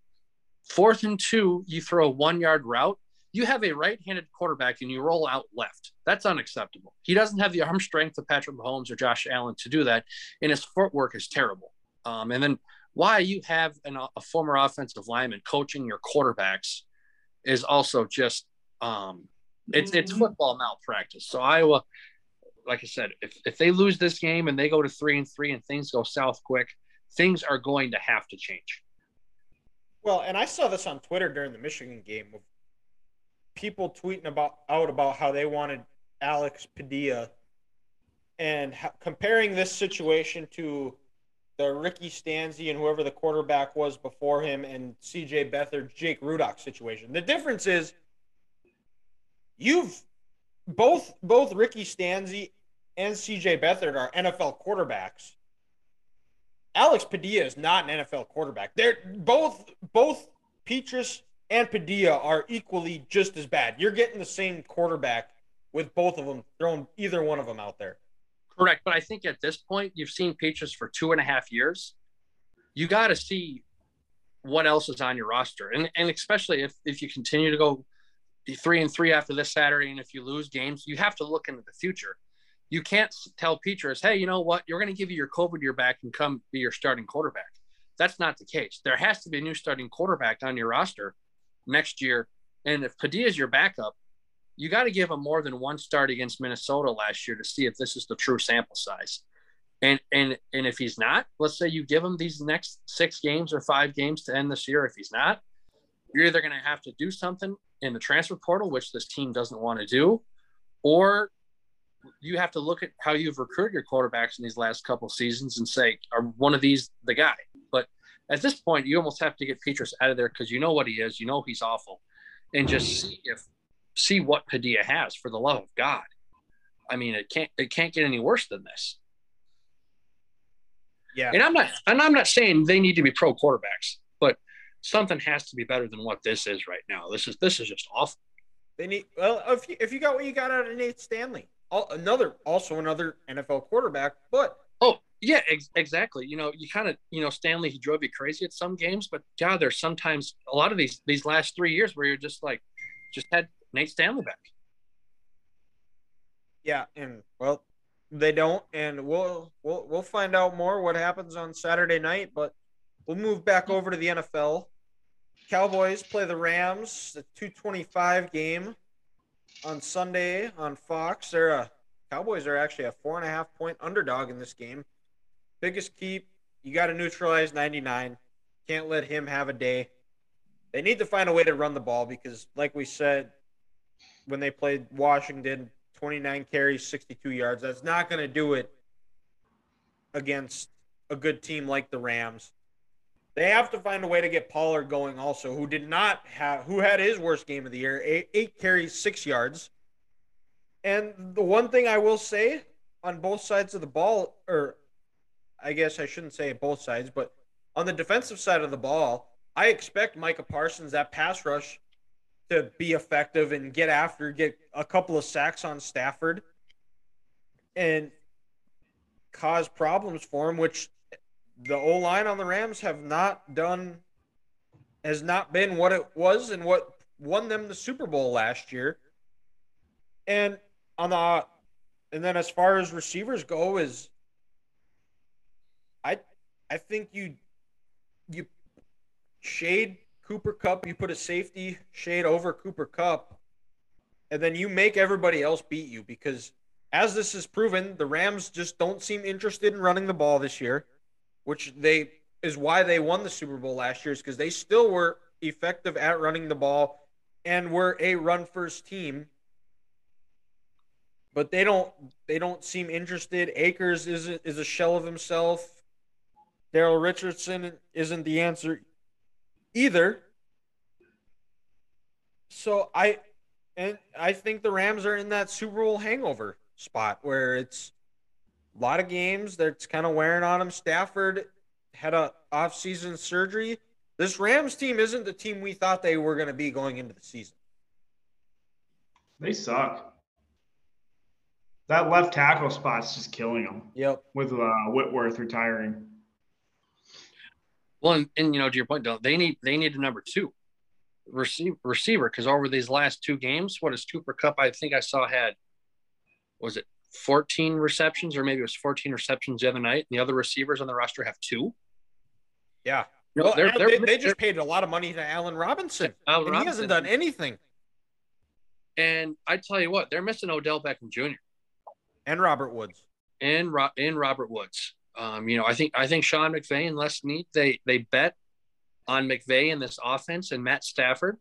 fourth and two, you throw a one yard route, you have a right handed quarterback and you roll out left. That's unacceptable. He doesn't have the arm strength of Patrick Mahomes or Josh Allen to do that, and his footwork is terrible. Um, and then why you have an, a former offensive lineman coaching your quarterbacks is also just um, it's it's football malpractice. So Iowa, like I said, if, if they lose this game and they go to three and three and things go south quick, things are going to have to change. Well, and I saw this on Twitter during the Michigan game of people tweeting about out about how they wanted Alex Padilla and ho- comparing this situation to the Ricky Stanzi and whoever the quarterback was before him and CJ Beathard, Jake Rudock situation. The difference is you've both both Ricky Stanzi and CJ Beathard are NFL quarterbacks. Alex Padilla is not an NFL quarterback. They're both both Petras and Padilla are equally just as bad. You're getting the same quarterback with both of them throwing either one of them out there. Correct. But I think at this point, you've seen Peaches for two and a half years. You got to see what else is on your roster. And, and especially if, if you continue to go three and three after this Saturday, and if you lose games, you have to look into the future. You can't tell Petras, hey, you know what? You're going to give you your COVID year back and come be your starting quarterback. That's not the case. There has to be a new starting quarterback on your roster next year. And if Padilla is your backup, you got to give him more than one start against Minnesota last year to see if this is the true sample size. And and and if he's not, let's say you give him these next six games or five games to end this year. If he's not, you're either going to have to do something in the transfer portal, which this team doesn't want to do, or you have to look at how you've recruited your quarterbacks in these last couple seasons and say, are one of these the guy? But at this point, you almost have to get Petras out of there because you know what he is, you know he's awful, and just see if see what Padilla has for the love of God. I mean, it can't it can't get any worse than this. Yeah. And I'm not and I'm not saying they need to be pro quarterbacks, but something has to be better than what this is right now. This is this is just awful. They need well if you if you got what you got out of Nate Stanley, all, another also another NFL quarterback, but Oh yeah, ex- exactly. You know, you kind of you know Stanley he drove you crazy at some games, but yeah, there's sometimes a lot of these these last three years where you're just like just had Nate Stanley back. yeah, and well, they don't, and we'll we'll we'll find out more what happens on Saturday night. But we'll move back over to the NFL. Cowboys play the Rams, the 225 game on Sunday on Fox. They're a Cowboys are actually a four and a half point underdog in this game. Biggest keep, you got to neutralize 99. Can't let him have a day. They need to find a way to run the ball because, like we said, when they played Washington, 29 carries, 62 yards. That's not going to do it against a good team like the Rams. They have to find a way to get Pollard going also, who did not have who had his worst game of the year, eight, eight carries, six yards. And the one thing I will say on both sides of the ball, or I guess I shouldn't say both sides, but on the defensive side of the ball, I expect Micah Parsons, that pass rush, to be effective and get after, get a couple of sacks on Stafford and cause problems for him, which the O line on the Rams have not done, has not been what it was and what won them the Super Bowl last year. And on the, and then as far as receivers go, is I, I think you, you shade Cooper Kupp, you put a safety shade over Cooper Kupp, and then you make everybody else beat you because as this is proven, the Rams just don't seem interested in running the ball this year, which they is why they won the Super Bowl last year, is because they still were effective at running the ball and were a run first team. But they don't they don't seem interested. Akers is is a shell of himself. Daryl Richardson isn't the answer either. So I and I think the Rams are in that Super Bowl hangover spot where it's a lot of games that's kind of wearing on them. Stafford had a off-season surgery. This Rams team isn't the team we thought they were going to be going into the season. They suck. That left tackle spot's just killing them. Yep. With uh, Whitworth retiring. Well, and, and you know, to your point, though, they need they need a number two receiver receiver because over these last two games, what is Cooper Kupp? I think I saw had was it 14 receptions or maybe it was 14 receptions the other night. And the other receivers on the roster have two. Yeah. You know, well, they're, they, they're, they just paid a lot of money to Allen Robinson. Allen and he hasn't done anything. And I tell you what, they're missing Odell Beckham Jr. And Robert Woods. and Ro- and Robert Woods. Um, you know, I think I think Sean McVay and Les Snead they they bet on McVay and this offense and Matt Stafford.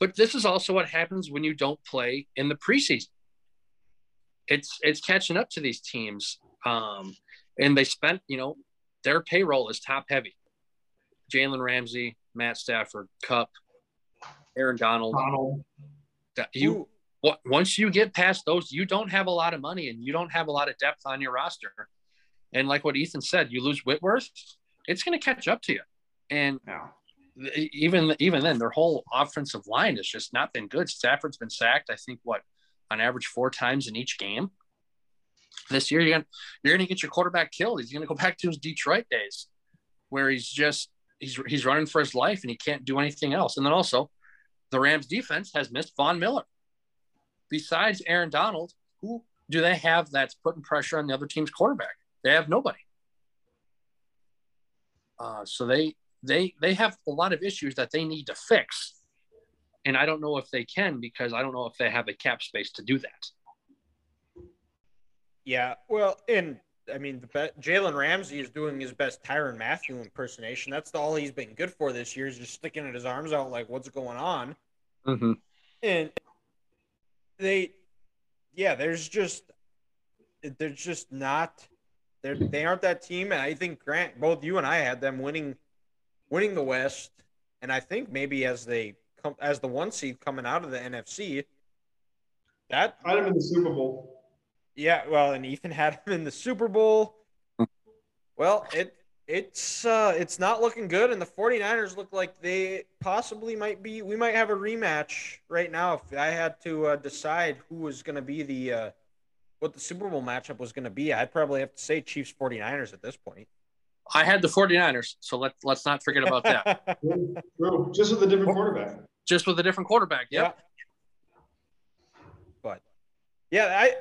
But this is also what happens when you don't play in the preseason. It's it's catching up to these teams. Um, and they spent, you know, their payroll is top heavy. Jalen Ramsey, Matt Stafford, Kupp, Aaron Donald. Donald. You Who- once you get past those, you don't have a lot of money and you don't have a lot of depth on your roster. And like what Ethan said, you lose Whitworth, it's going to catch up to you. And Yeah. even even then, their whole offensive line has just not been good. Stafford's been sacked, I think, what on average four times in each game. This year, you're gonna you're gonna get your quarterback killed. He's gonna go back to his Detroit days, where he's just he's he's running for his life and he can't do anything else. And then also, the Rams defense has missed Von Miller. Besides Aaron Donald, who do they have that's putting pressure on the other team's quarterback? They have nobody. Uh, so they they they have a lot of issues that they need to fix, and I don't know if they can because I don't know if they have the cap space to do that. Yeah. Well, and I mean, the be- Jalen Ramsey is doing his best Tyrann Mathieu impersonation. That's all he's been good for this year is just sticking his arms out like, what's going on? Mm-hmm. And they, yeah, there's just, there's just not, they they aren't that team. And I think Grant, both you and I had them winning, winning the West. And I think maybe as they come, as the one seed coming out of the NFC, that I had him in the Super Bowl. yeah, well, and Ethan had them in the Super Bowl. Well, it it's uh it's not looking good and the 49ers look like they possibly might be we might have a rematch right now if I had to uh, decide who was going to be the uh what the Super Bowl matchup was going to be. I'd probably have to say Chiefs 49ers at this point. I had the 49ers, so let, let's not forget about that. True, true. Just with a different quarterback. Just with a different quarterback. Yep. Yeah. But yeah, I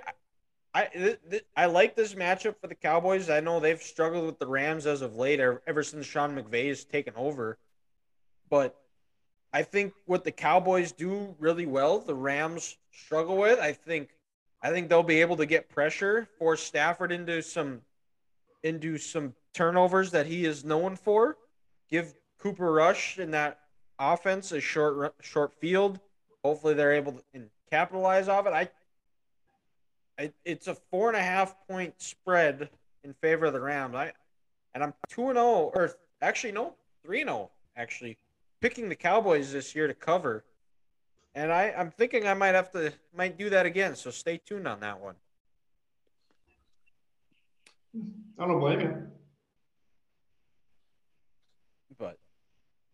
I th- th- I like this matchup for the Cowboys. I know they've struggled with the Rams as of late, ever, ever since Sean McVay has taken over. But I think what the Cowboys do really well, the Rams struggle with. I think I think they'll be able to get pressure, force Stafford into some into some turnovers that he is known for. Give Cooper Rush in that offense a short short field. Hopefully, they're able to capitalize off it. I, I it's a four and a half point spread in favor of the Rams. I and I'm two and zero, or actually no, three and zero. Actually, picking the Cowboys this year to cover, and I I'm thinking I might have to might do that again. So stay tuned on that one. I don't blame you. But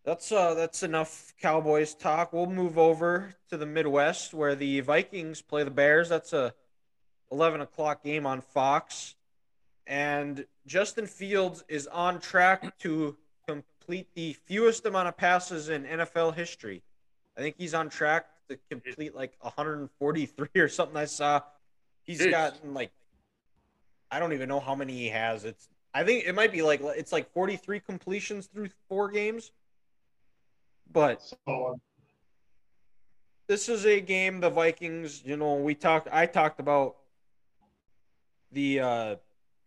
that's uh that's enough Cowboys talk. We'll move over to the Midwest where the Vikings play the Bears. That's a eleven o'clock game on Fox. And Justin Fields is on track to complete the fewest amount of passes in NFL history. I think he's on track to complete like 143 or something I saw. He's Jeez. gotten like I don't even know how many he has. It's I think it might be like it's like 43 completions through four games. But Solid. this is a game the Vikings, you know, we talked I talked about the uh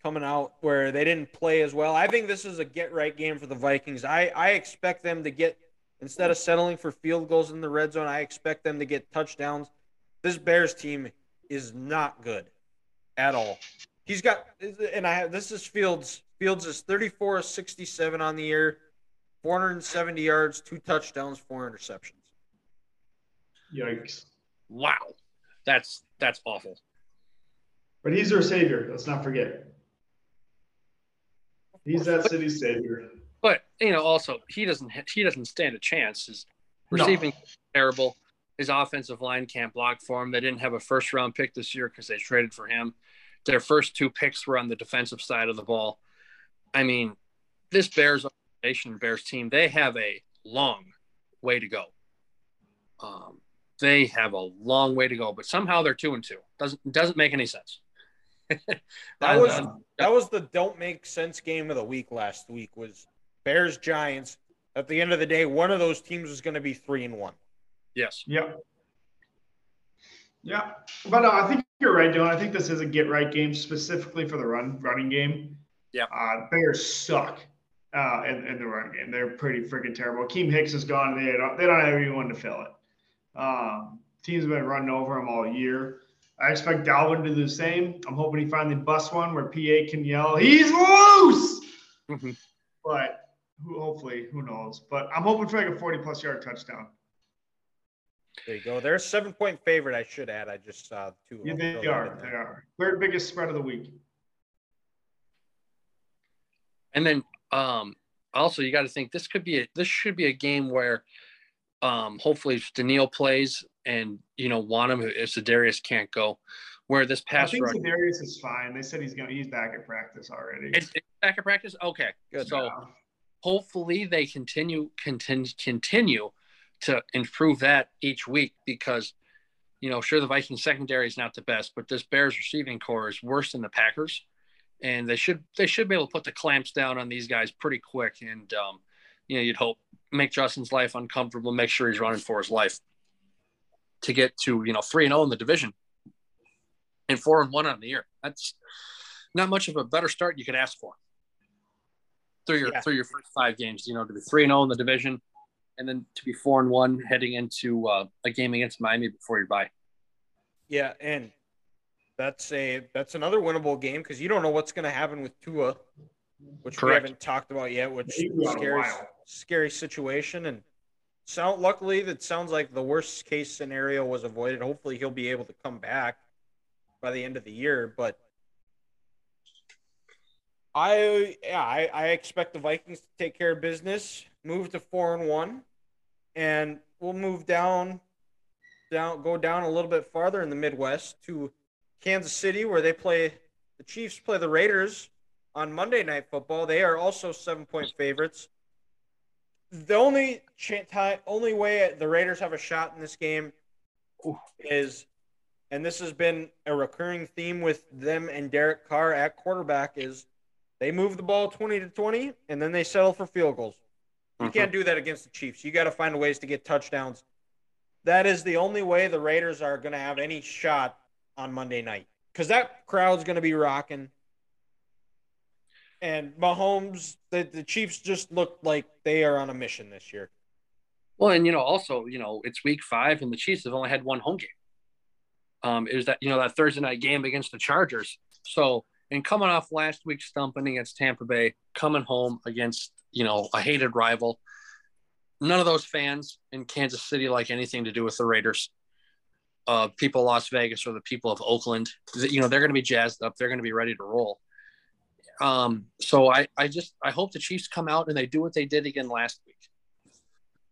coming out where they didn't play as well. I think this is a get right game for the Vikings. I I expect them to get instead of settling for field goals in the red zone, I expect them to get touchdowns. This Bears team is not good at all. He's got and I have this is Fields. Fields is 34 of 67 on the year, 470 yards, two touchdowns, four interceptions. Yikes. Wow, that's that's awful. But he's their savior. Let's not forget. He's that city's savior. But you know, also he doesn't he doesn't stand a chance. His No. receiving terrible. His offensive line can't block for him. They didn't have a first round pick this year because they traded for him. Their first two picks were on the defensive side of the ball. I mean, this Bears organization, Bears team, they have a long way to go. Um, they have a long way to go, but somehow they're two and two. Doesn't doesn't make any sense. That was Uh, that was the don't make sense game of the week last week was Bears Giants. At the end of the day, one of those teams is going to be three and one. yes. Yep. Yeah, but no, I think you're right, Dylan. I think this is a get right game specifically for the run running game. Yeah. Uh, Bears suck uh, in, in the run game. They're pretty freaking terrible. Keem Hicks is gone. They don't, they don't have anyone to fill it. Um, teams have been running over him all year. I expect Dalvin to do the same. I'm hoping he finally busts one where PA can yell, "He's loose!" Mhm. But who, hopefully, who knows? But I'm hoping for like a 40 plus yard touchdown. There you go. They're a seven point favorite. I should add. I just saw two. Yeah, I'll they are. They are. Third biggest spread of the week. And then um also you got to think this could be a this should be a game where um hopefully if Danielle plays and you know Wonnum if Darius can't go, where this pass I think rush Darius is fine. They said he's gonna he's back at practice already. it's, it's back at practice. Okay, Good. So Yeah. Hopefully they continue continue continue to improve that each week because you know sure the Vikings secondary is not the best, but this Bears receiving corps is worse than the Packers, and they should they should be able to put the clamps down on these guys pretty quick. And um, you know you'd hope make Justin's life uncomfortable, make sure he's running for his life to get to you know three and zero in the division and four and one on the year. That's not much of a better start you could ask for through your Yeah. through your first five games. You know, to be three and zero in the division, and then to be four and one heading into uh, a game against Miami before your bye. Yeah, and that's a that's another winnable game because you don't know what's going to happen with Tua, which Correct. we haven't talked about yet. Which He's been out a scary scary situation and. Sound luckily that sounds like the worst case scenario was avoided. Hopefully he'll be able to come back by the end of the year. But I yeah, I, I expect the Vikings to take care of business, move to four and one, and we'll move down down go down a little bit farther in the Midwest to Kansas City where they play the Chiefs play the Raiders on Monday night football. They are also seven point favorites. The only ch- time, only way the Raiders have a shot in this game is and this has been a recurring theme with them and Derek Carr at quarterback is they move the ball 20 to 20 and then they settle for field goals. You Mhm. can't do that against the Chiefs. You got to find ways to get touchdowns. That is the only way the Raiders are going to have any shot on Monday night because that crowd's going to be rocking. And Mahomes, the, the Chiefs just look like they are on a mission this year. Well, and you know, also, you know, it's week five, and the Chiefs have only had one home game. Um, it was that you know that Thursday night game against the Chargers. So, and coming off last week's stumping against Tampa Bay, coming home against you know a hated rival, none of those fans in Kansas City like anything to do with the Raiders. Uh, people Las Vegas or the people of Oakland, you know, they're going to be jazzed up. They're going to be ready to roll. Um, so I, I just, I hope the Chiefs come out and they do what they did again last week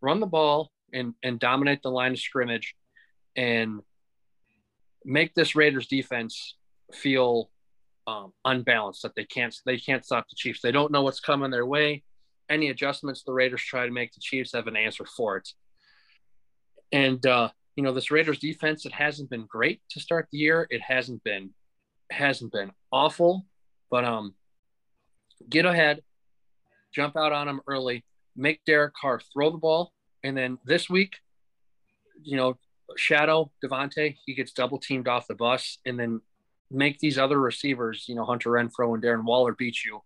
run the ball and and dominate the line of scrimmage and make this Raiders defense feel um, unbalanced that they can't they can't stop the Chiefs. They don't know what's coming their way. Any adjustments the Raiders try to make, the Chiefs have an answer for it. And uh, you know this Raiders defense, it hasn't been great to start the year. It hasn't been hasn't been awful, but um, get ahead, jump out on them early, make Derek Carr throw the ball, and then this week, you know, shadow Davante, he gets double teamed off the bus, and then make these other receivers, you know, Hunter Renfrow and Darren Waller beat you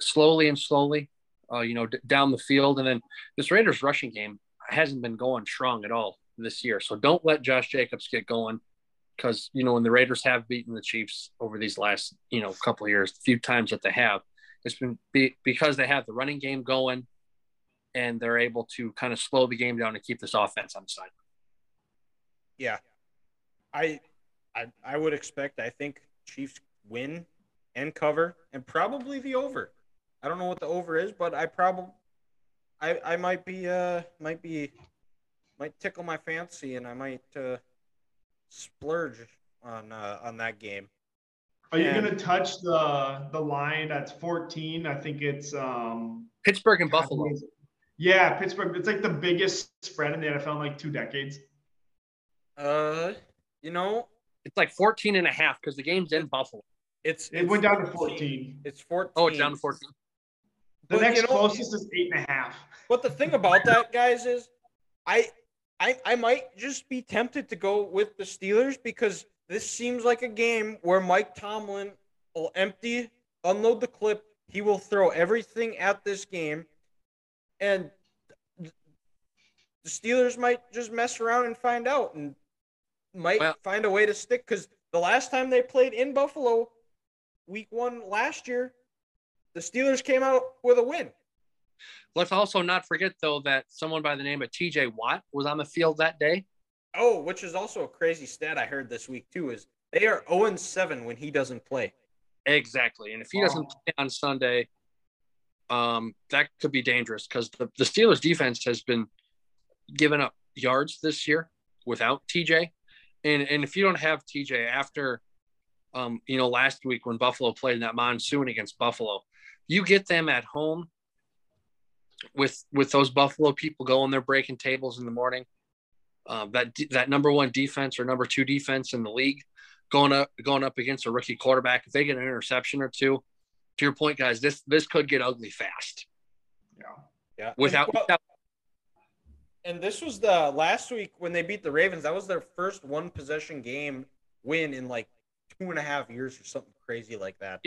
slowly and slowly, uh, you know, d- down the field. And then this Raiders rushing game hasn't been going strong at all this year. So don't let Josh Jacobs get going because, you know, when the Raiders have beaten the Chiefs over these last, you know, couple of years, few times that they have, it's been be, because they have the running game going and they're able to kind of slow the game down and keep this offense on the side. Yeah. I I I would expect I think Chiefs win and cover and probably the over. I don't know what the over is, but I probably I I might be uh might be might tickle my fancy and I might uh splurge on uh on that game. Are you gonna touch the the line that's 14? I think it's um Pittsburgh and Buffalo. Yeah, Pittsburgh. It's like the biggest spread in the NFL in like two decades. Uh you know, It's like 14 and a half because the game's in Buffalo. it's It it's went down to 14. It's 14. Oh, it's down to 14. The But, next you know- closest is eight and a half. But the thing about that, guys, is I, I, I might just be tempted to go with the Steelers because this seems like a game where Mike Tomlin will empty, unload the clip. He will throw everything at this game, and the Steelers might just mess around and find out, and might Well- find a way to stick. Because the last time they played in Buffalo, Week One last year, the Steelers came out with a win. Let's also not forget, though, that someone by the name of TJ Watt was on the field that day. Oh, which is also a crazy stat I heard this week too. Is they are 0 7 when he doesn't play. Exactly. And if he Wow. doesn't play on Sunday, um, that could be dangerous because the, the Steelers defense has been giving up yards this year without TJ. And and if you don't have TJ after um, you know, last week when Buffalo played in that monsoon against Buffalo, you get them at home with with those Buffalo people going there breaking tables in the morning. Um, that that number one defense or number two defense in the league going up going up against a rookie quarterback. If they get an interception or two, to your point, guys, this this could get ugly fast Yeah. Yeah. without. well, without and this was the last week when they beat the Ravens. That was their first one possession game win in like two and a half years or something crazy like that.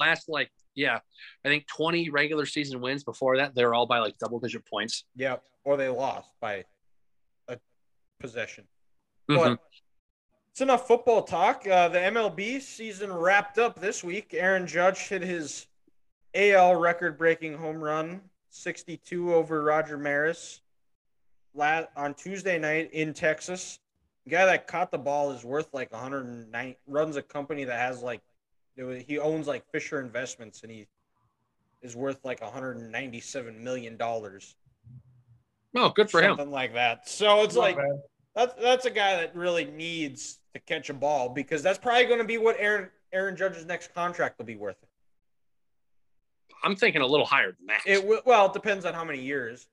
last like yeah, I think twenty regular season wins before that. They're all by like double digit points. Yeah. Or they lost by a possession. Mhm. But it's enough football talk. Uh, the MLB season wrapped up this week. Aaron Judge hit his AL record-breaking home run, 62 over Roger Maris, la- on Tuesday night in Texas. The guy that caught the ball is worth like 109. Runs a company that has like was- he owns like Fisher Investments, and he is worth like 197 million dollars, Oh, good for him. something like that. So it's Not like bad. that's that's a guy that really needs to catch a ball because that's probably going to be what Aaron Aaron Judge's next contract will be worth. I'm thinking a little higher than that. It will, well, it depends on how many years,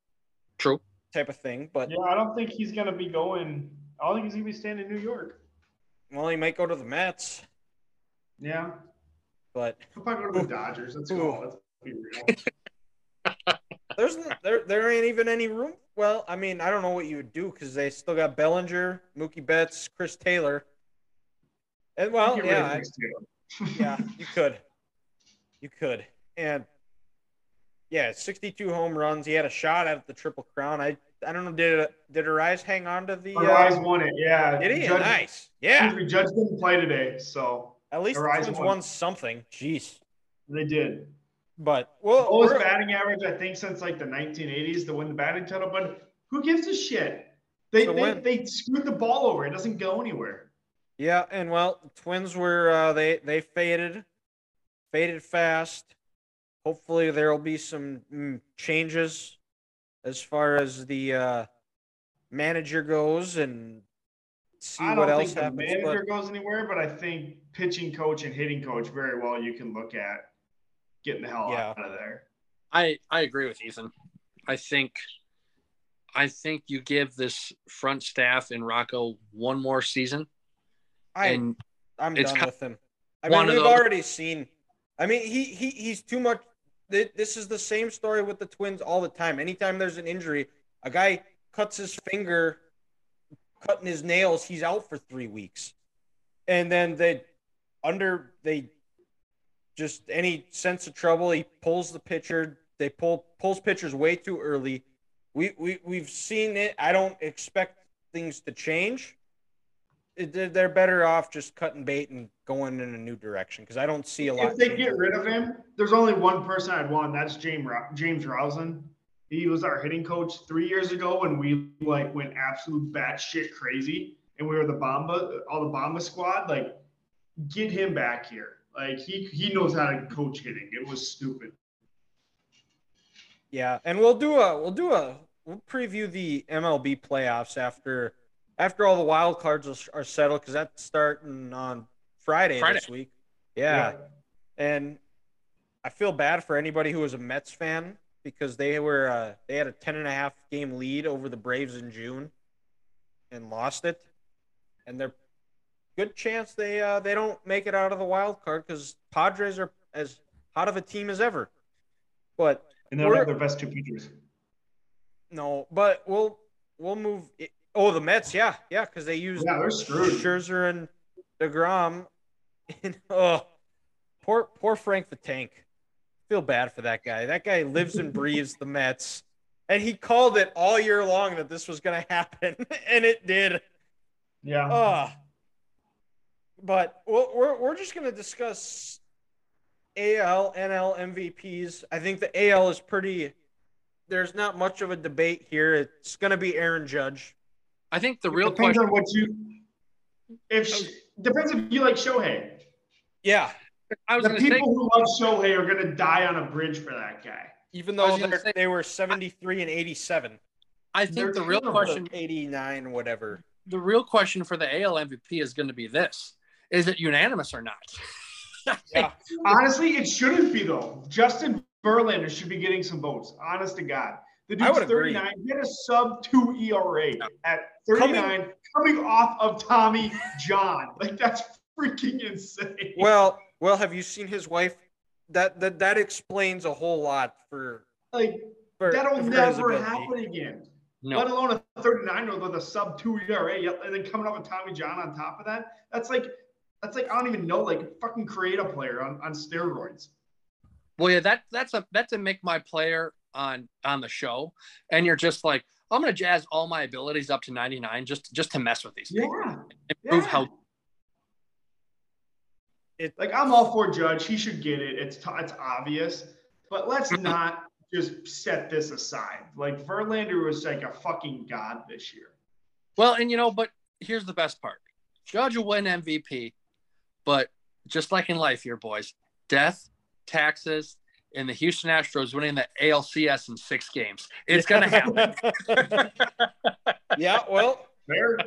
True. Type of thing. But Yeah, I don't think he's gonna be going. I don't think he's gonna be staying in New York. well, he might go to the Mets, Yeah. but He'll probably go to the Dodgers. Let's go. Let's be real. there's there there ain't even any room. Well, I mean, I don't know what you would do because they still got Bellinger, Mookie Betts, Chris Taylor, and well, Get rid of yeah, I- yeah, you could, you could, and yeah, 62 home runs. He had a shot at the Triple Crown. I I don't know. Did did Arraez hang on to the? Arraez Uh, won it. Yeah. did he? Judge, nice. Yeah. me, Judge didn't play today, so At least Arraez won. won something. Jeez. they did. But well, Lowest batting average, I think, since like the 1980s to win the batting title. But who gives a shit? They they, win. they screwed the ball over. It doesn't go anywhere. yeah, and well, Twins were uh, they they faded, faded fast. Hopefully, there will be some mm, changes as far as the uh, manager goes, and see what else happens. I don't else think the happens. manager But goes anywhere, but I think pitching coach and hitting coach very well you can look at getting the hell Yeah. out of there. I I agree with Ethan. I think I think you give this front staff in Rocco one more season, I and I'm it's done with him. I mean, we've already seen. I mean, he he he's too much. Thi- This is the same story with the Twins all the time. Anytime there's an injury, a guy cuts his finger, cutting his nails, he's out for three weeks, and then they under they just any sense of trouble, he pulls the pitcher. They pull pulls pitchers way too early. We we we've seen it. I don't expect things to change it- they're better off just cutting bait and going in a new direction because I don't see a lot. If they get rid of him, there's only one person I'd want. That's James James Rowson. He was our hitting coach three years ago when we like went absolute batshit crazy and we were the Bomba, all the Bomba squad. Like, get him back here. Like he he knows how to coach hitting. It was stupid. Yeah, and we'll do a we'll do a we'll preview the MLB playoffs after after all the wild cards are- are settled because that's starting on Friday, Friday. this week. Yeah. and I feel bad for anybody who was a Mets fan because they were uh, they had a 10 and a half game lead over the Braves in June and lost it, and they're good chance they uh, they don't make it out of the wild card because Padres are as hot of a team as ever. But And they'll We're- have their best two pitchers. no, but we'll we'll move. It. Oh, the Mets, yeah, yeah, because they used Yeah, they're screwed. Scherzer and deGrom. And, oh, poor poor Frank the Tank. Feel bad for that guy. That guy lives and breathes the Mets, and he called it all year long that this was going to happen, and it did. Yeah. Uh, but we're, we're, we're just going to discuss AL, NL MVPs. I think the AL is pretty. There's not much of a debate here. It's going to be Aaron Judge. I think the real depends question. on what you. If depends if you like Shohei. Yeah, I was The people say who love Shohei are gonna die on a bridge for that guy. even though they're- say- they were 73 and 87. I think they're the real question 89, whatever. the real question for the AL MVP is going to be this: Is it unanimous or not? Yeah. Honestly, it shouldn't be though. Justin Verlander should be getting some votes. Honest to God. The I dude's would agree. 39. He had a sub two ERA at 39, coming, off of Tommy John. Like that's freaking insane. Well, well, have you seen his wife? That that that explains a whole lot for like for that'll for never happen again. No. Let alone a 39 year old with a sub two ERA, and then coming up with Tommy John on top of that. That's like that's like I don't even know, like fucking create a player on, on steroids. Well, yeah, that that's a that's a make my player on on the show, and you're just like, I'm going to jazz all my abilities up to 99 just just to mess with these people Yeah. and prove yeah. how It, Like I'm all for Judge. He should get it. It's t- it's obvious, but let's not just set this aside. Like Verlander was like a fucking god this year. well, and you know, but here's the best part: Judge will win MVP, but just like in life, here, boys, death, taxes, and the Houston Astros winning the ALCS in six games. It's going to happen. yeah, well, Fair.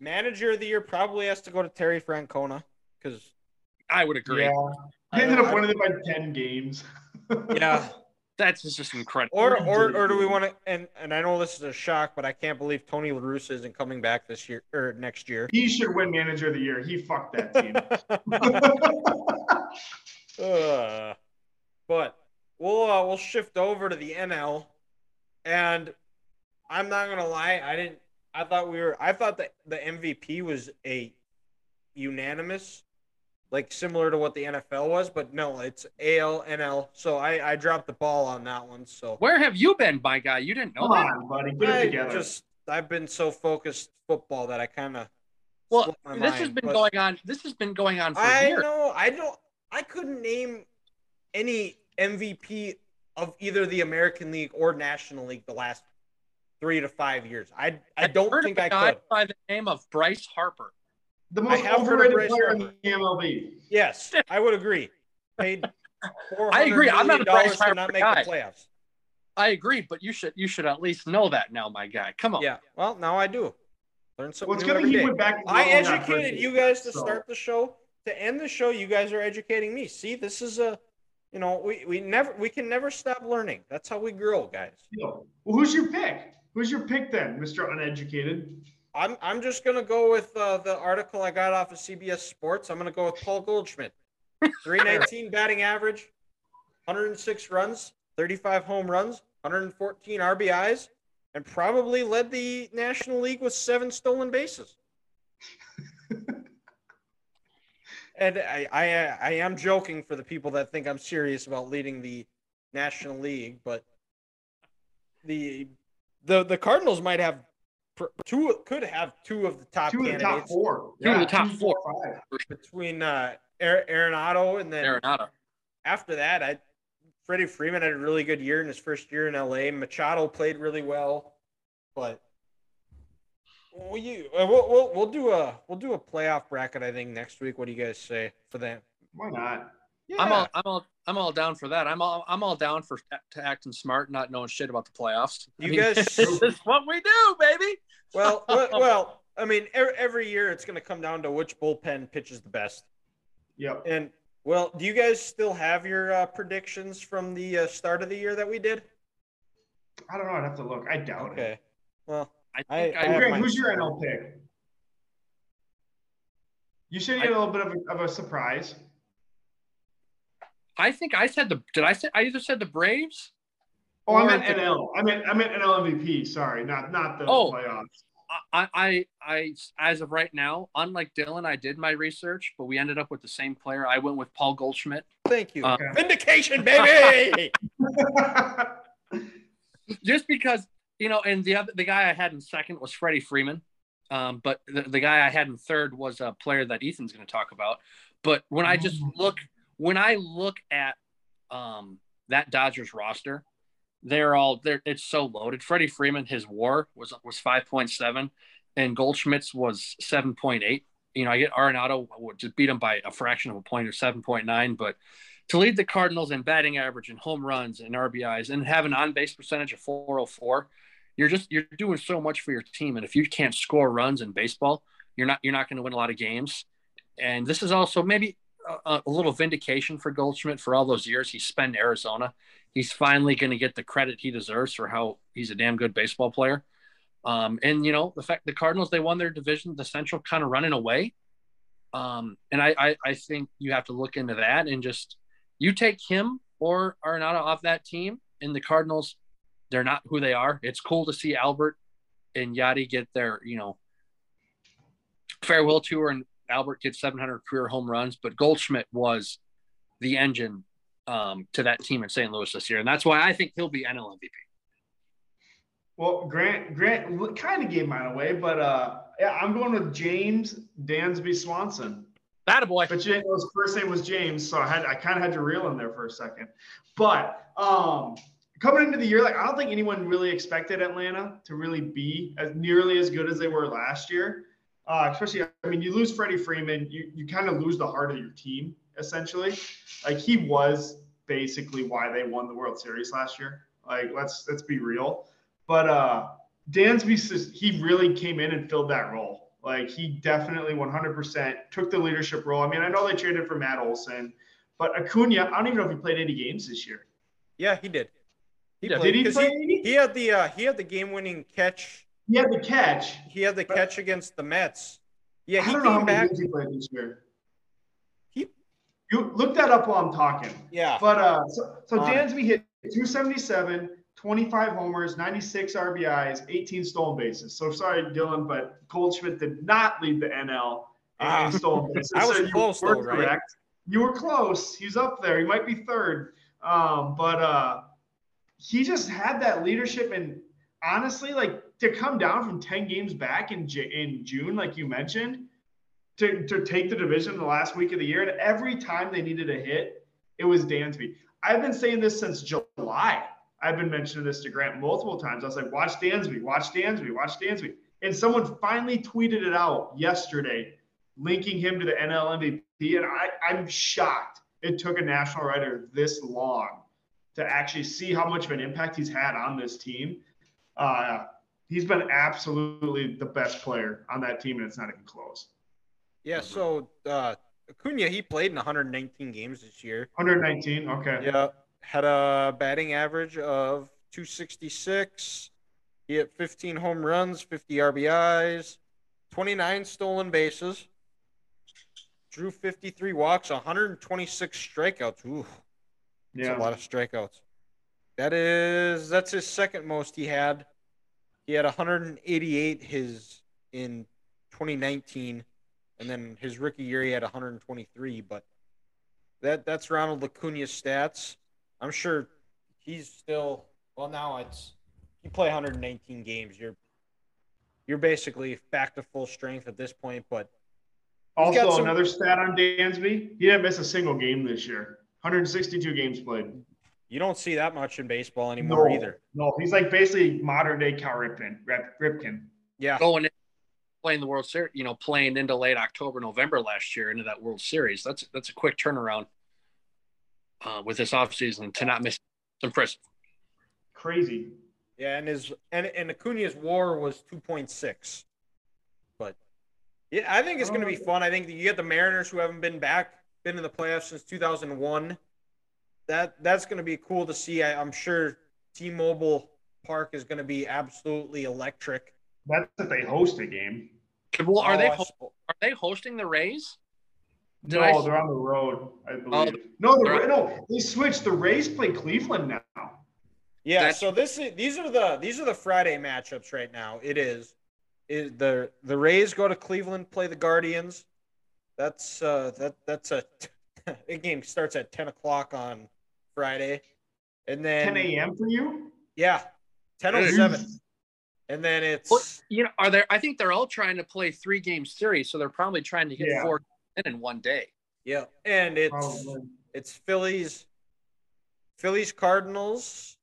manager of the year probably has to go to Terry Francona because I would agree. Yeah. I He ended up winning it by ten games. yeah, That's just incredible. Or or or do we want to? And and I know this is a shock, but I can't believe Tony La Russa isn't coming back this year or next year. He should win manager of the year. He fucked that team. uh, but we'll uh, we'll shift over to the NL, and I'm not gonna lie, I didn't. I thought we were. I thought that the MVP was a unanimous, like similar to what the NFL was, but no, it's AL NL. So I I dropped the ball on that one. So Where have you been, my guy? You didn't know Come that? on, buddy. Get it I together. just I've been so focused football that I kind of Well, this has been going on. This has been going on for I years. know. I don't. I couldn't name any MVP of either the American League or National League the last three to five years. I I I've don't think I a I could. by the name of Bryce Harper. The I most have heard of overrated Bryce player in the MLB. Yes, I would agree. Paid. I agree. I'm not a $400 Bryce Harper not make guy. the playoffs. I agree, but you should you should at least know that now, my guy. Come on. Yeah. Well, now I do. Learn something Well, it's new good he went back. I Toronto and got educated you guys to So- start the show. To end the show, you guys are educating me. See, this is a, you know, we, we never we can never stop learning. That's how we grow, guys. Well, who's your pick? Who's your pick then, Mr. Uneducated? I'm I'm just gonna go with uh, the article I got off of CBS Sports. I'm gonna go with Paul Goldschmidt. 319 batting average, 106 runs, 35 home runs, 114 RBIs, and probably led the National League with seven stolen bases. and I, I I am joking for the people that think I'm serious about leading the National League, but the the the Cardinals might have two could have two of the top Two of the candidates top four. Two of the top two, four. between uh Ar- Arenado and then Arenado. after that I Freddie Freeman had a really good year in his first year in LA. Machado played really well, but well, you uh, we'll, we'll we'll do a we'll do a playoff bracket I think next week. What do you guys say for that? Why not? Yeah, I'm all I'm all I'm all down for that. I'm all I'm all down for to acting smart, not knowing shit about the playoffs. I You mean, guys- this is what we do, baby. well, well, well, I mean, every, every year it's going to come down to which bullpen pitches the best. Yep. And well, do you guys still have your uh, predictions from the uh, start of the year that we did? I don't know. I'd have to look. I doubt it. Okay. Well, I I- think I I, Greg, who's your somewhere. NL pick? You should get had a little bit of a, of a surprise. I think I said the did I say I either said the Braves? Oh, I meant the- NL. I meant I meant NL MVP. Sorry, not not the Oh. playoffs. I, I I as of right now, unlike Dylan, I did my research, but we ended up with the same player. I went with Paul Goldschmidt. thank you. Uh, Vindication, baby. just because you know, and the other the guy I had in second was Freddie Freeman, um, but the, the guy I had in third was a player that Ethan's going to talk about. But when I just look, when I look at um, that Dodgers roster, they're all they're it's so loaded. Freddie Freeman, his WAR was was five point seven, and Goldschmidt's was seven point eight. You know, I get Arenado would just beat him by a fraction of a point or seven point nine, but to lead the Cardinals in batting average and home runs and RBIs and have an on base percentage of 404, you're just you're doing so much for your team. And if you can't score runs in baseball, you're not you're not going to win a lot of games. And this is also maybe a, a little vindication for Goldschmidt for all those years he spent in Arizona. He's finally going to get the credit he deserves for how he's a damn good baseball player. Um, and you know the fact the Cardinals they won their division, the Central kind of running away. Um, and I, I I think you have to look into that and just you take him or Arenado off that team, and the Cardinals, they're not who they are. It's cool to see Albert and Yadi get their, you know, farewell tour, and Albert gets 700 career home runs, but Goldschmidt was the engine um, to that team in St. Louis this year, and that's why I think he'll be NL MVP. Well, Grant Grant kind of gave mine away, but uh, yeah, I'm going with James Dansby Swanson. That a boy. But you didn't know his first name was James, so I had I kind of had to reel in there for a second. But um, coming into the year, like I don't think anyone really expected Atlanta to really be as nearly as good as they were last year. Uh, especially, I mean, you lose Freddie Freeman, you you kind of lose the heart of your team essentially. Like he was basically why they won the World Series last year. Like let's let's be real. But uh, Dansby says he really came in and filled that role. Like he definitely 100% took the leadership role. I mean, I know they traded for Matt Olson, but Acuna, I don't even know if he played any games this year. Yeah, he did. He Yeah, played Did he 'cause play? he, he had the uh, he had the game winning catch. He had the catch. He had the catch against the Mets. Yeah, I he don't know how came many back. games he played this year. He- You look that up while I'm talking. Yeah, But uh, so, so it. Dansby hit 277, 25 homers, 96 RBIs, 18 stolen bases. So sorry, Dylan, but Goldschmidt did not lead the NL in Ah. stolen bases. I was So you close were though, right? correct. You were close. He's up there. He might be third. Um, but uh, he just had that leadership and honestly, like to come down from 10 games back in J- in June, like you mentioned, to, to take the division the last week of the year, and every time they needed a hit, it was Dansby. I've been saying this since July. I've been mentioning this to Grant multiple times. I was like, watch Dansby, watch Dansby, watch Dansby. And someone finally tweeted it out yesterday, linking him to the NL MVP. And I, I'm shocked it took a national writer this long to actually see how much of an impact he's had on this team. Uh, he's been absolutely the best player on that team, and it's not even close. yeah. So uh, Acuna he played in 119 games this year. 119. Okay. Yeah, had a batting average of 266. He hit 15 home runs, 50 RBIs, 29 stolen bases, drew 53 walks, 126 strikeouts. Ooh, that's Yeah. a lot of strikeouts. That is that's his second most he had. He had 188 his in 2019, and then his rookie year he had 123. But that that's Ronald Acuna's stats. I'm sure he's still well now. It's you play 119 games. You're you're basically back to full strength at this point. But Also, some- another stat on Dansby: he didn't miss a single game this year. 162 games played. You don't see that much in baseball anymore No. either. No, he's like basically modern day Cal Ripken. Ripken. Yeah, Going in, playing the World Series, you know, playing into late October, November last year into that World Series. That's that's a quick turnaround uh, with this offseason to not miss. It's impressive. Crazy. Yeah, and his and and Acuna's WAR was two point six. But yeah, I think it's going to be fun. I think you get the Mariners who haven't been back, been in the playoffs since two thousand one. That that's going to be cool to see. I, I'm sure T-Mobile Park is going to be absolutely electric. That's if they host a game. Well, are Oh, they ho- are they hosting the Rays? Did no, I- they're on the road, I believe. Oh, no, the, they're- no, they switched. The Rays play Cleveland now. Yeah, That's- so this is these are the these are the Friday matchups right now. It is, is the the Rays go to Cleveland, play the Guardians. That's uh that that's a the game starts at ten o'clock on Friday, and then 10 a.m. for you? yeah, ten oh seven, and then it's Well, you know, are there? I think they're all trying to play three game series, so they're probably trying to get Yeah. four in in one day. yeah, and it's Probably. it's Phillies, Phillies Cardinals,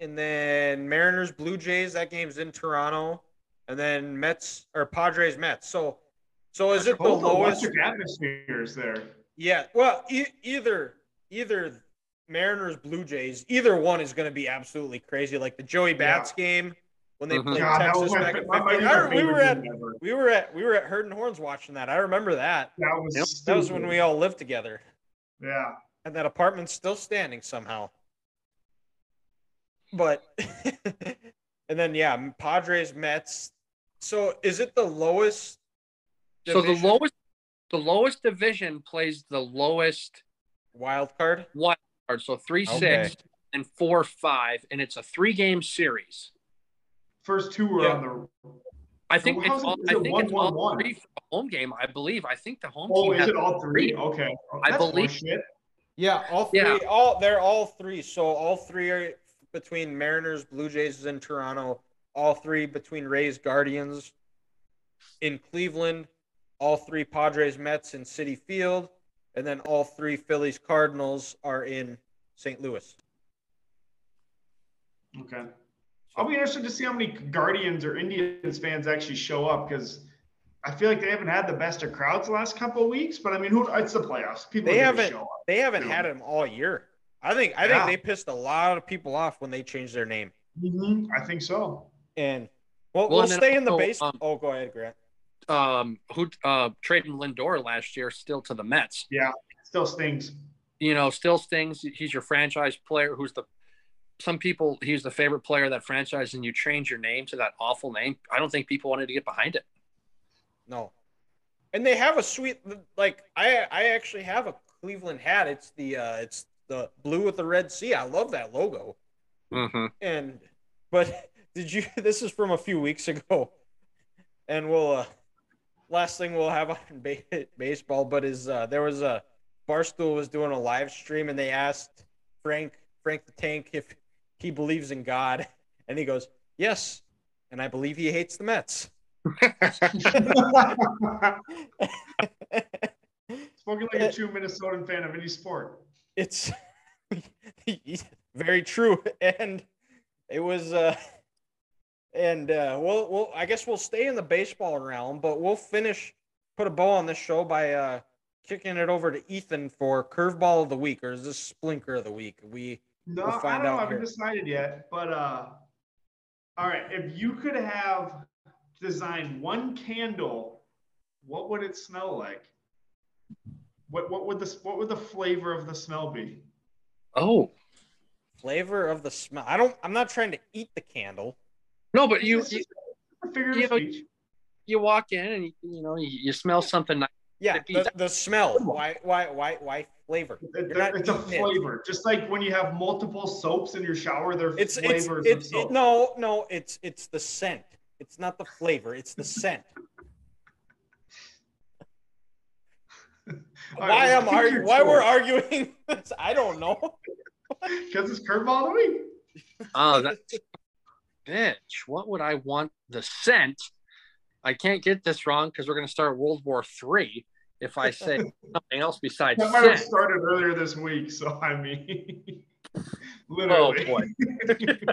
and then Mariners Blue Jays. That game's in Toronto, and then Mets or Padres Mets. So, so is it the lowest? atmosphere is there. Yeah. Well, e- either either Mariners Blue Jays, either one is going to be absolutely crazy. Like the Joey Bats game when they Mhm. played God, Texas back in my, my, 15. I- we were at ever. we were at we were at Herd and Horns watching that. I remember that. That was Yep, That was when we all lived together. Yeah. and that apartment's still standing somehow. But and then yeah, Padres Mets. So is it the lowest? So the lowest, the lowest division plays the lowest wild card. wild card. So three Okay. six and four five, and it's a three game series. First two were Yeah. on the. I think how's it's it- all, is I it think one, it's one, all one? three for the home game. I believe. I think the home Oh, team is has it all three? three. Okay. I That's believe- horseshit. Yeah, all three. Yeah. All they're all three. So all three are between Mariners, Blue Jays, and Toronto. All three between Rays, Guardians. In Cleveland, all three Padres, Mets, in Citi Field, and then all three Phillies, Cardinals are in St. Louis. Okay. I'll be interested to see how many Guardians or Indians fans actually show up because I feel like they haven't had the best of crowds the last couple of weeks. But I mean, who? It's the playoffs. People They haven't- show up. They haven't Yeah. had them all year. I think I Yeah. think they pissed a lot of people off when they changed their name. Mhm, I think so. And well, Well, we'll and then stay in the also, base. um, oh, go ahead, Grant. Um, who uh trading Lindor last year still to the Mets. Yeah, still stings. You know, still stings. He's your franchise player who's the some people he's the favorite player of that franchise, and you change your name to that awful name. I don't think people wanted to get behind it. No. And they have a sweet like I I actually have a Cleveland hat. It's the uh it's the blue with the red sea. I love that logo. Mm-hmm. And but did you this is from a few weeks ago. And we'll uh last thing we'll have on ba- baseball but is uh there was a Barstool was doing a live stream and they asked Frank Frank the Tank if he believes in God and he goes, "Yes." And I believe he hates the Mets. Spoken like a true Minnesotan fan of any sport. it's very true and it was uh and uh we'll, we'll i guess we'll stay in the baseball realm but we'll finish put a bow on this show by uh kicking it over to ethan for curveball of the week or is this splinker of the week we No, We'll I find don't know. out I haven't decided yet. But uh, all right, if you could have designed one candle, what would it smell like? What what would the what would the flavor of the smell be? Oh flavor of the smell i don't i'm not trying to eat the candle no, but you you, just a figure you know, you walk in and you, you know you, you smell something nice. yeah the, the smell why why why why flavor It- You're not it's a eating it. flavor, just like when you have multiple soaps in your shower. They're it's it's flavors it's of soap. it, no no it's it's the scent it's not the flavor it's the scent why right, I'm pick arguing why we're arguing this, I don't know. Because it's curveball of the week. Oh, that bitch. What would I want the scent? I can't get this wrong because we're going to start World War Three if I say something else besides That might have started earlier this week, so I mean, Oh literally. boy.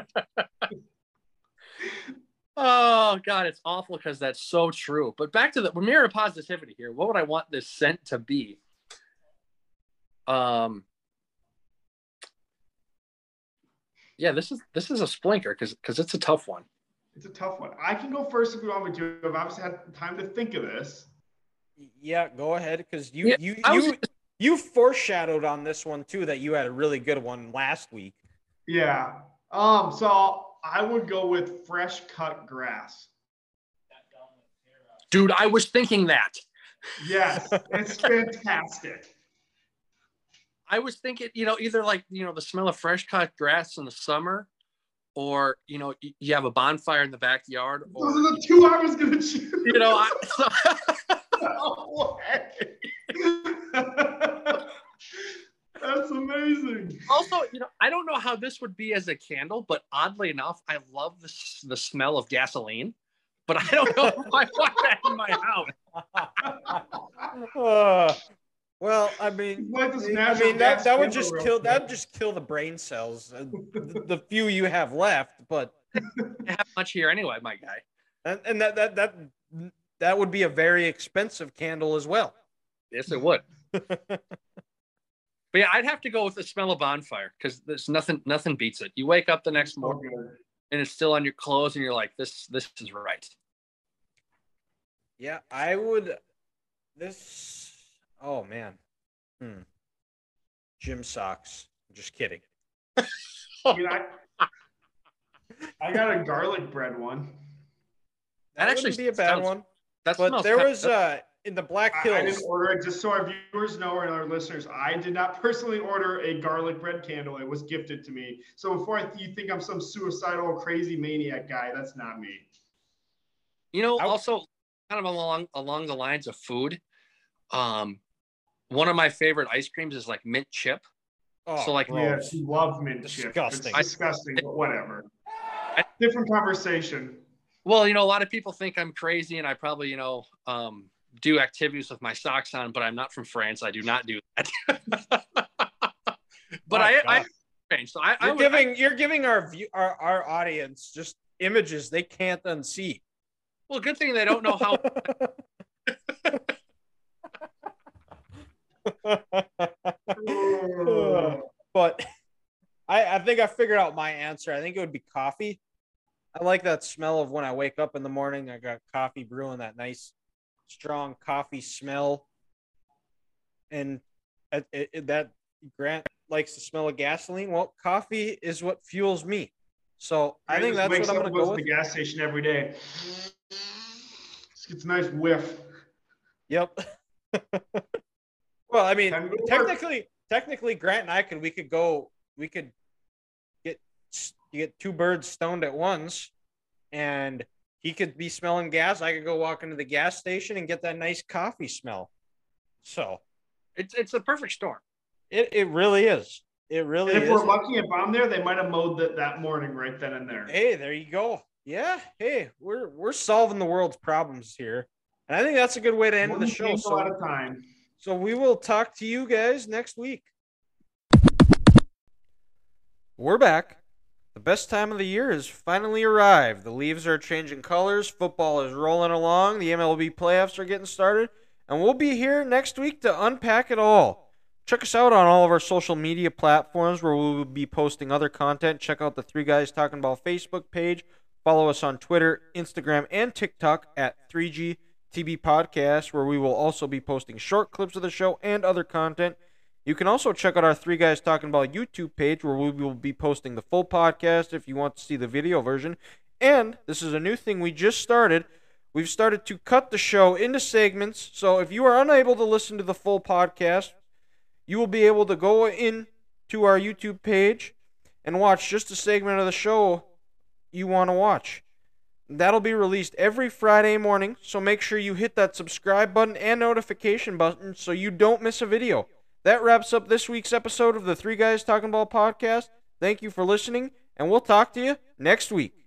Oh god, it's awful because that's so true. But back to the we're mirror positivity here. What would I want this scent to be? Um. Yeah, this is this is a splinker because because it's a tough one. It's a tough one. I can go first if you want me to. I've obviously had time to think of this. Yeah, go ahead because you Yeah, you was- you you foreshadowed on this one too that you had a really good one last week. Yeah. Um. So I would go with fresh cut grass. Dude, I was thinking that. Yes, it's fantastic. I was thinking, you know, either like, you know, the smell of fresh cut grass in the summer, or, you know, you have a bonfire in the backyard, Those are the two I was gonna choose. you know, I, so, No. That's amazing. also, you know, I don't know how this would be as a candle, but oddly enough, I love the, the smell of gasoline, but I don't know if I want that in my house. Uh, well, I mean, I mean that that would just kill that would just kill the brain cells, uh, the, the few you have left. But I have much here anyway, my guy. and, and that that that that would be a very expensive candle as well. Yes, it would. But yeah, I'd have to go with the smell of bonfire because there's nothing nothing beats it. You wake up the next morning good. and it's still on your clothes and you're like, this this is right. Yeah, I would. This. Oh man. Hmm. Gym socks. Just kidding. I mean, I, I got a garlic bread one. That, That actually actually be a bad sounds- one. That But there was uh in the Black I, I didn't order it just so our viewers know and our listeners. I did not personally order a garlic bread candle. It was gifted to me. So before I th- you think I'm some suicidal, crazy maniac guy, that's not me. you know, I- also kind of along along the lines of food. Um, one of my favorite ice creams is like mint chip. Oh, so, like- Yeah, gross. you love mint chip. Disgusting. It's disgusting, but whatever. I- Different conversation. Well, you know, a lot of people think I'm crazy and I probably, you know, um, do activities with my socks on, but I'm not from France. I do not do that. but My I, I strange. So I, I you're would, giving you're giving our view our, our audience just images they can't unsee. well, good thing they don't know how. but I, I think I figured out my answer. I think it would be coffee. I like that smell of when I wake up in the morning. I got coffee brewing, that nice, strong coffee smell, and it, it, that Grant likes the smell of gasoline. Well, coffee is what fuels me. So I think that's what I'm going to go with. to the gas station every day. Just gets a nice whiff. Yep. well, I mean, Time to go to work. technically, technically, Grant and I could we could go we could get you get two birds stoned at once, and he could be smelling gas. I could go walk into the gas station and get that nice coffee smell. So It's it's a perfect storm. it, it really is. It really And if is. we're lucky, if I'm there, they might have mowed that that morning right then and there. Hey, there you go. Yeah. Hey, we're we're solving the world's problems here. And I think that's a good way to end One the show. candle at So, a time. So we will talk to you guys next week. We're back. The best time of the year has finally arrived. The leaves are changing colors, football is rolling along, the MLB playoffs are getting started, and we'll be here next week to unpack it all. Check us out on all of our social media platforms where we will be posting other content. Check out the Three Guys Talking About Facebook page. Follow us on Twitter, Instagram, and TikTok at 3G TB Podcast, where we will also be posting short clips of the show and other content. You can also check out our Three Guys Talking About YouTube page, where we will be posting the full podcast if you want to see the video version. And this is a new thing we just started. We've started to cut the show into segments, so if you are unable to listen to the full podcast, you will be able to go in to our YouTube page and watch just a segment of the show you want to watch. That'll be released every Friday morning, so make sure you hit that subscribe button and notification button so you don't miss a video. That wraps up this week's episode of the Three Guys Talking Ball podcast. Thank you for listening, and we'll talk to you next week.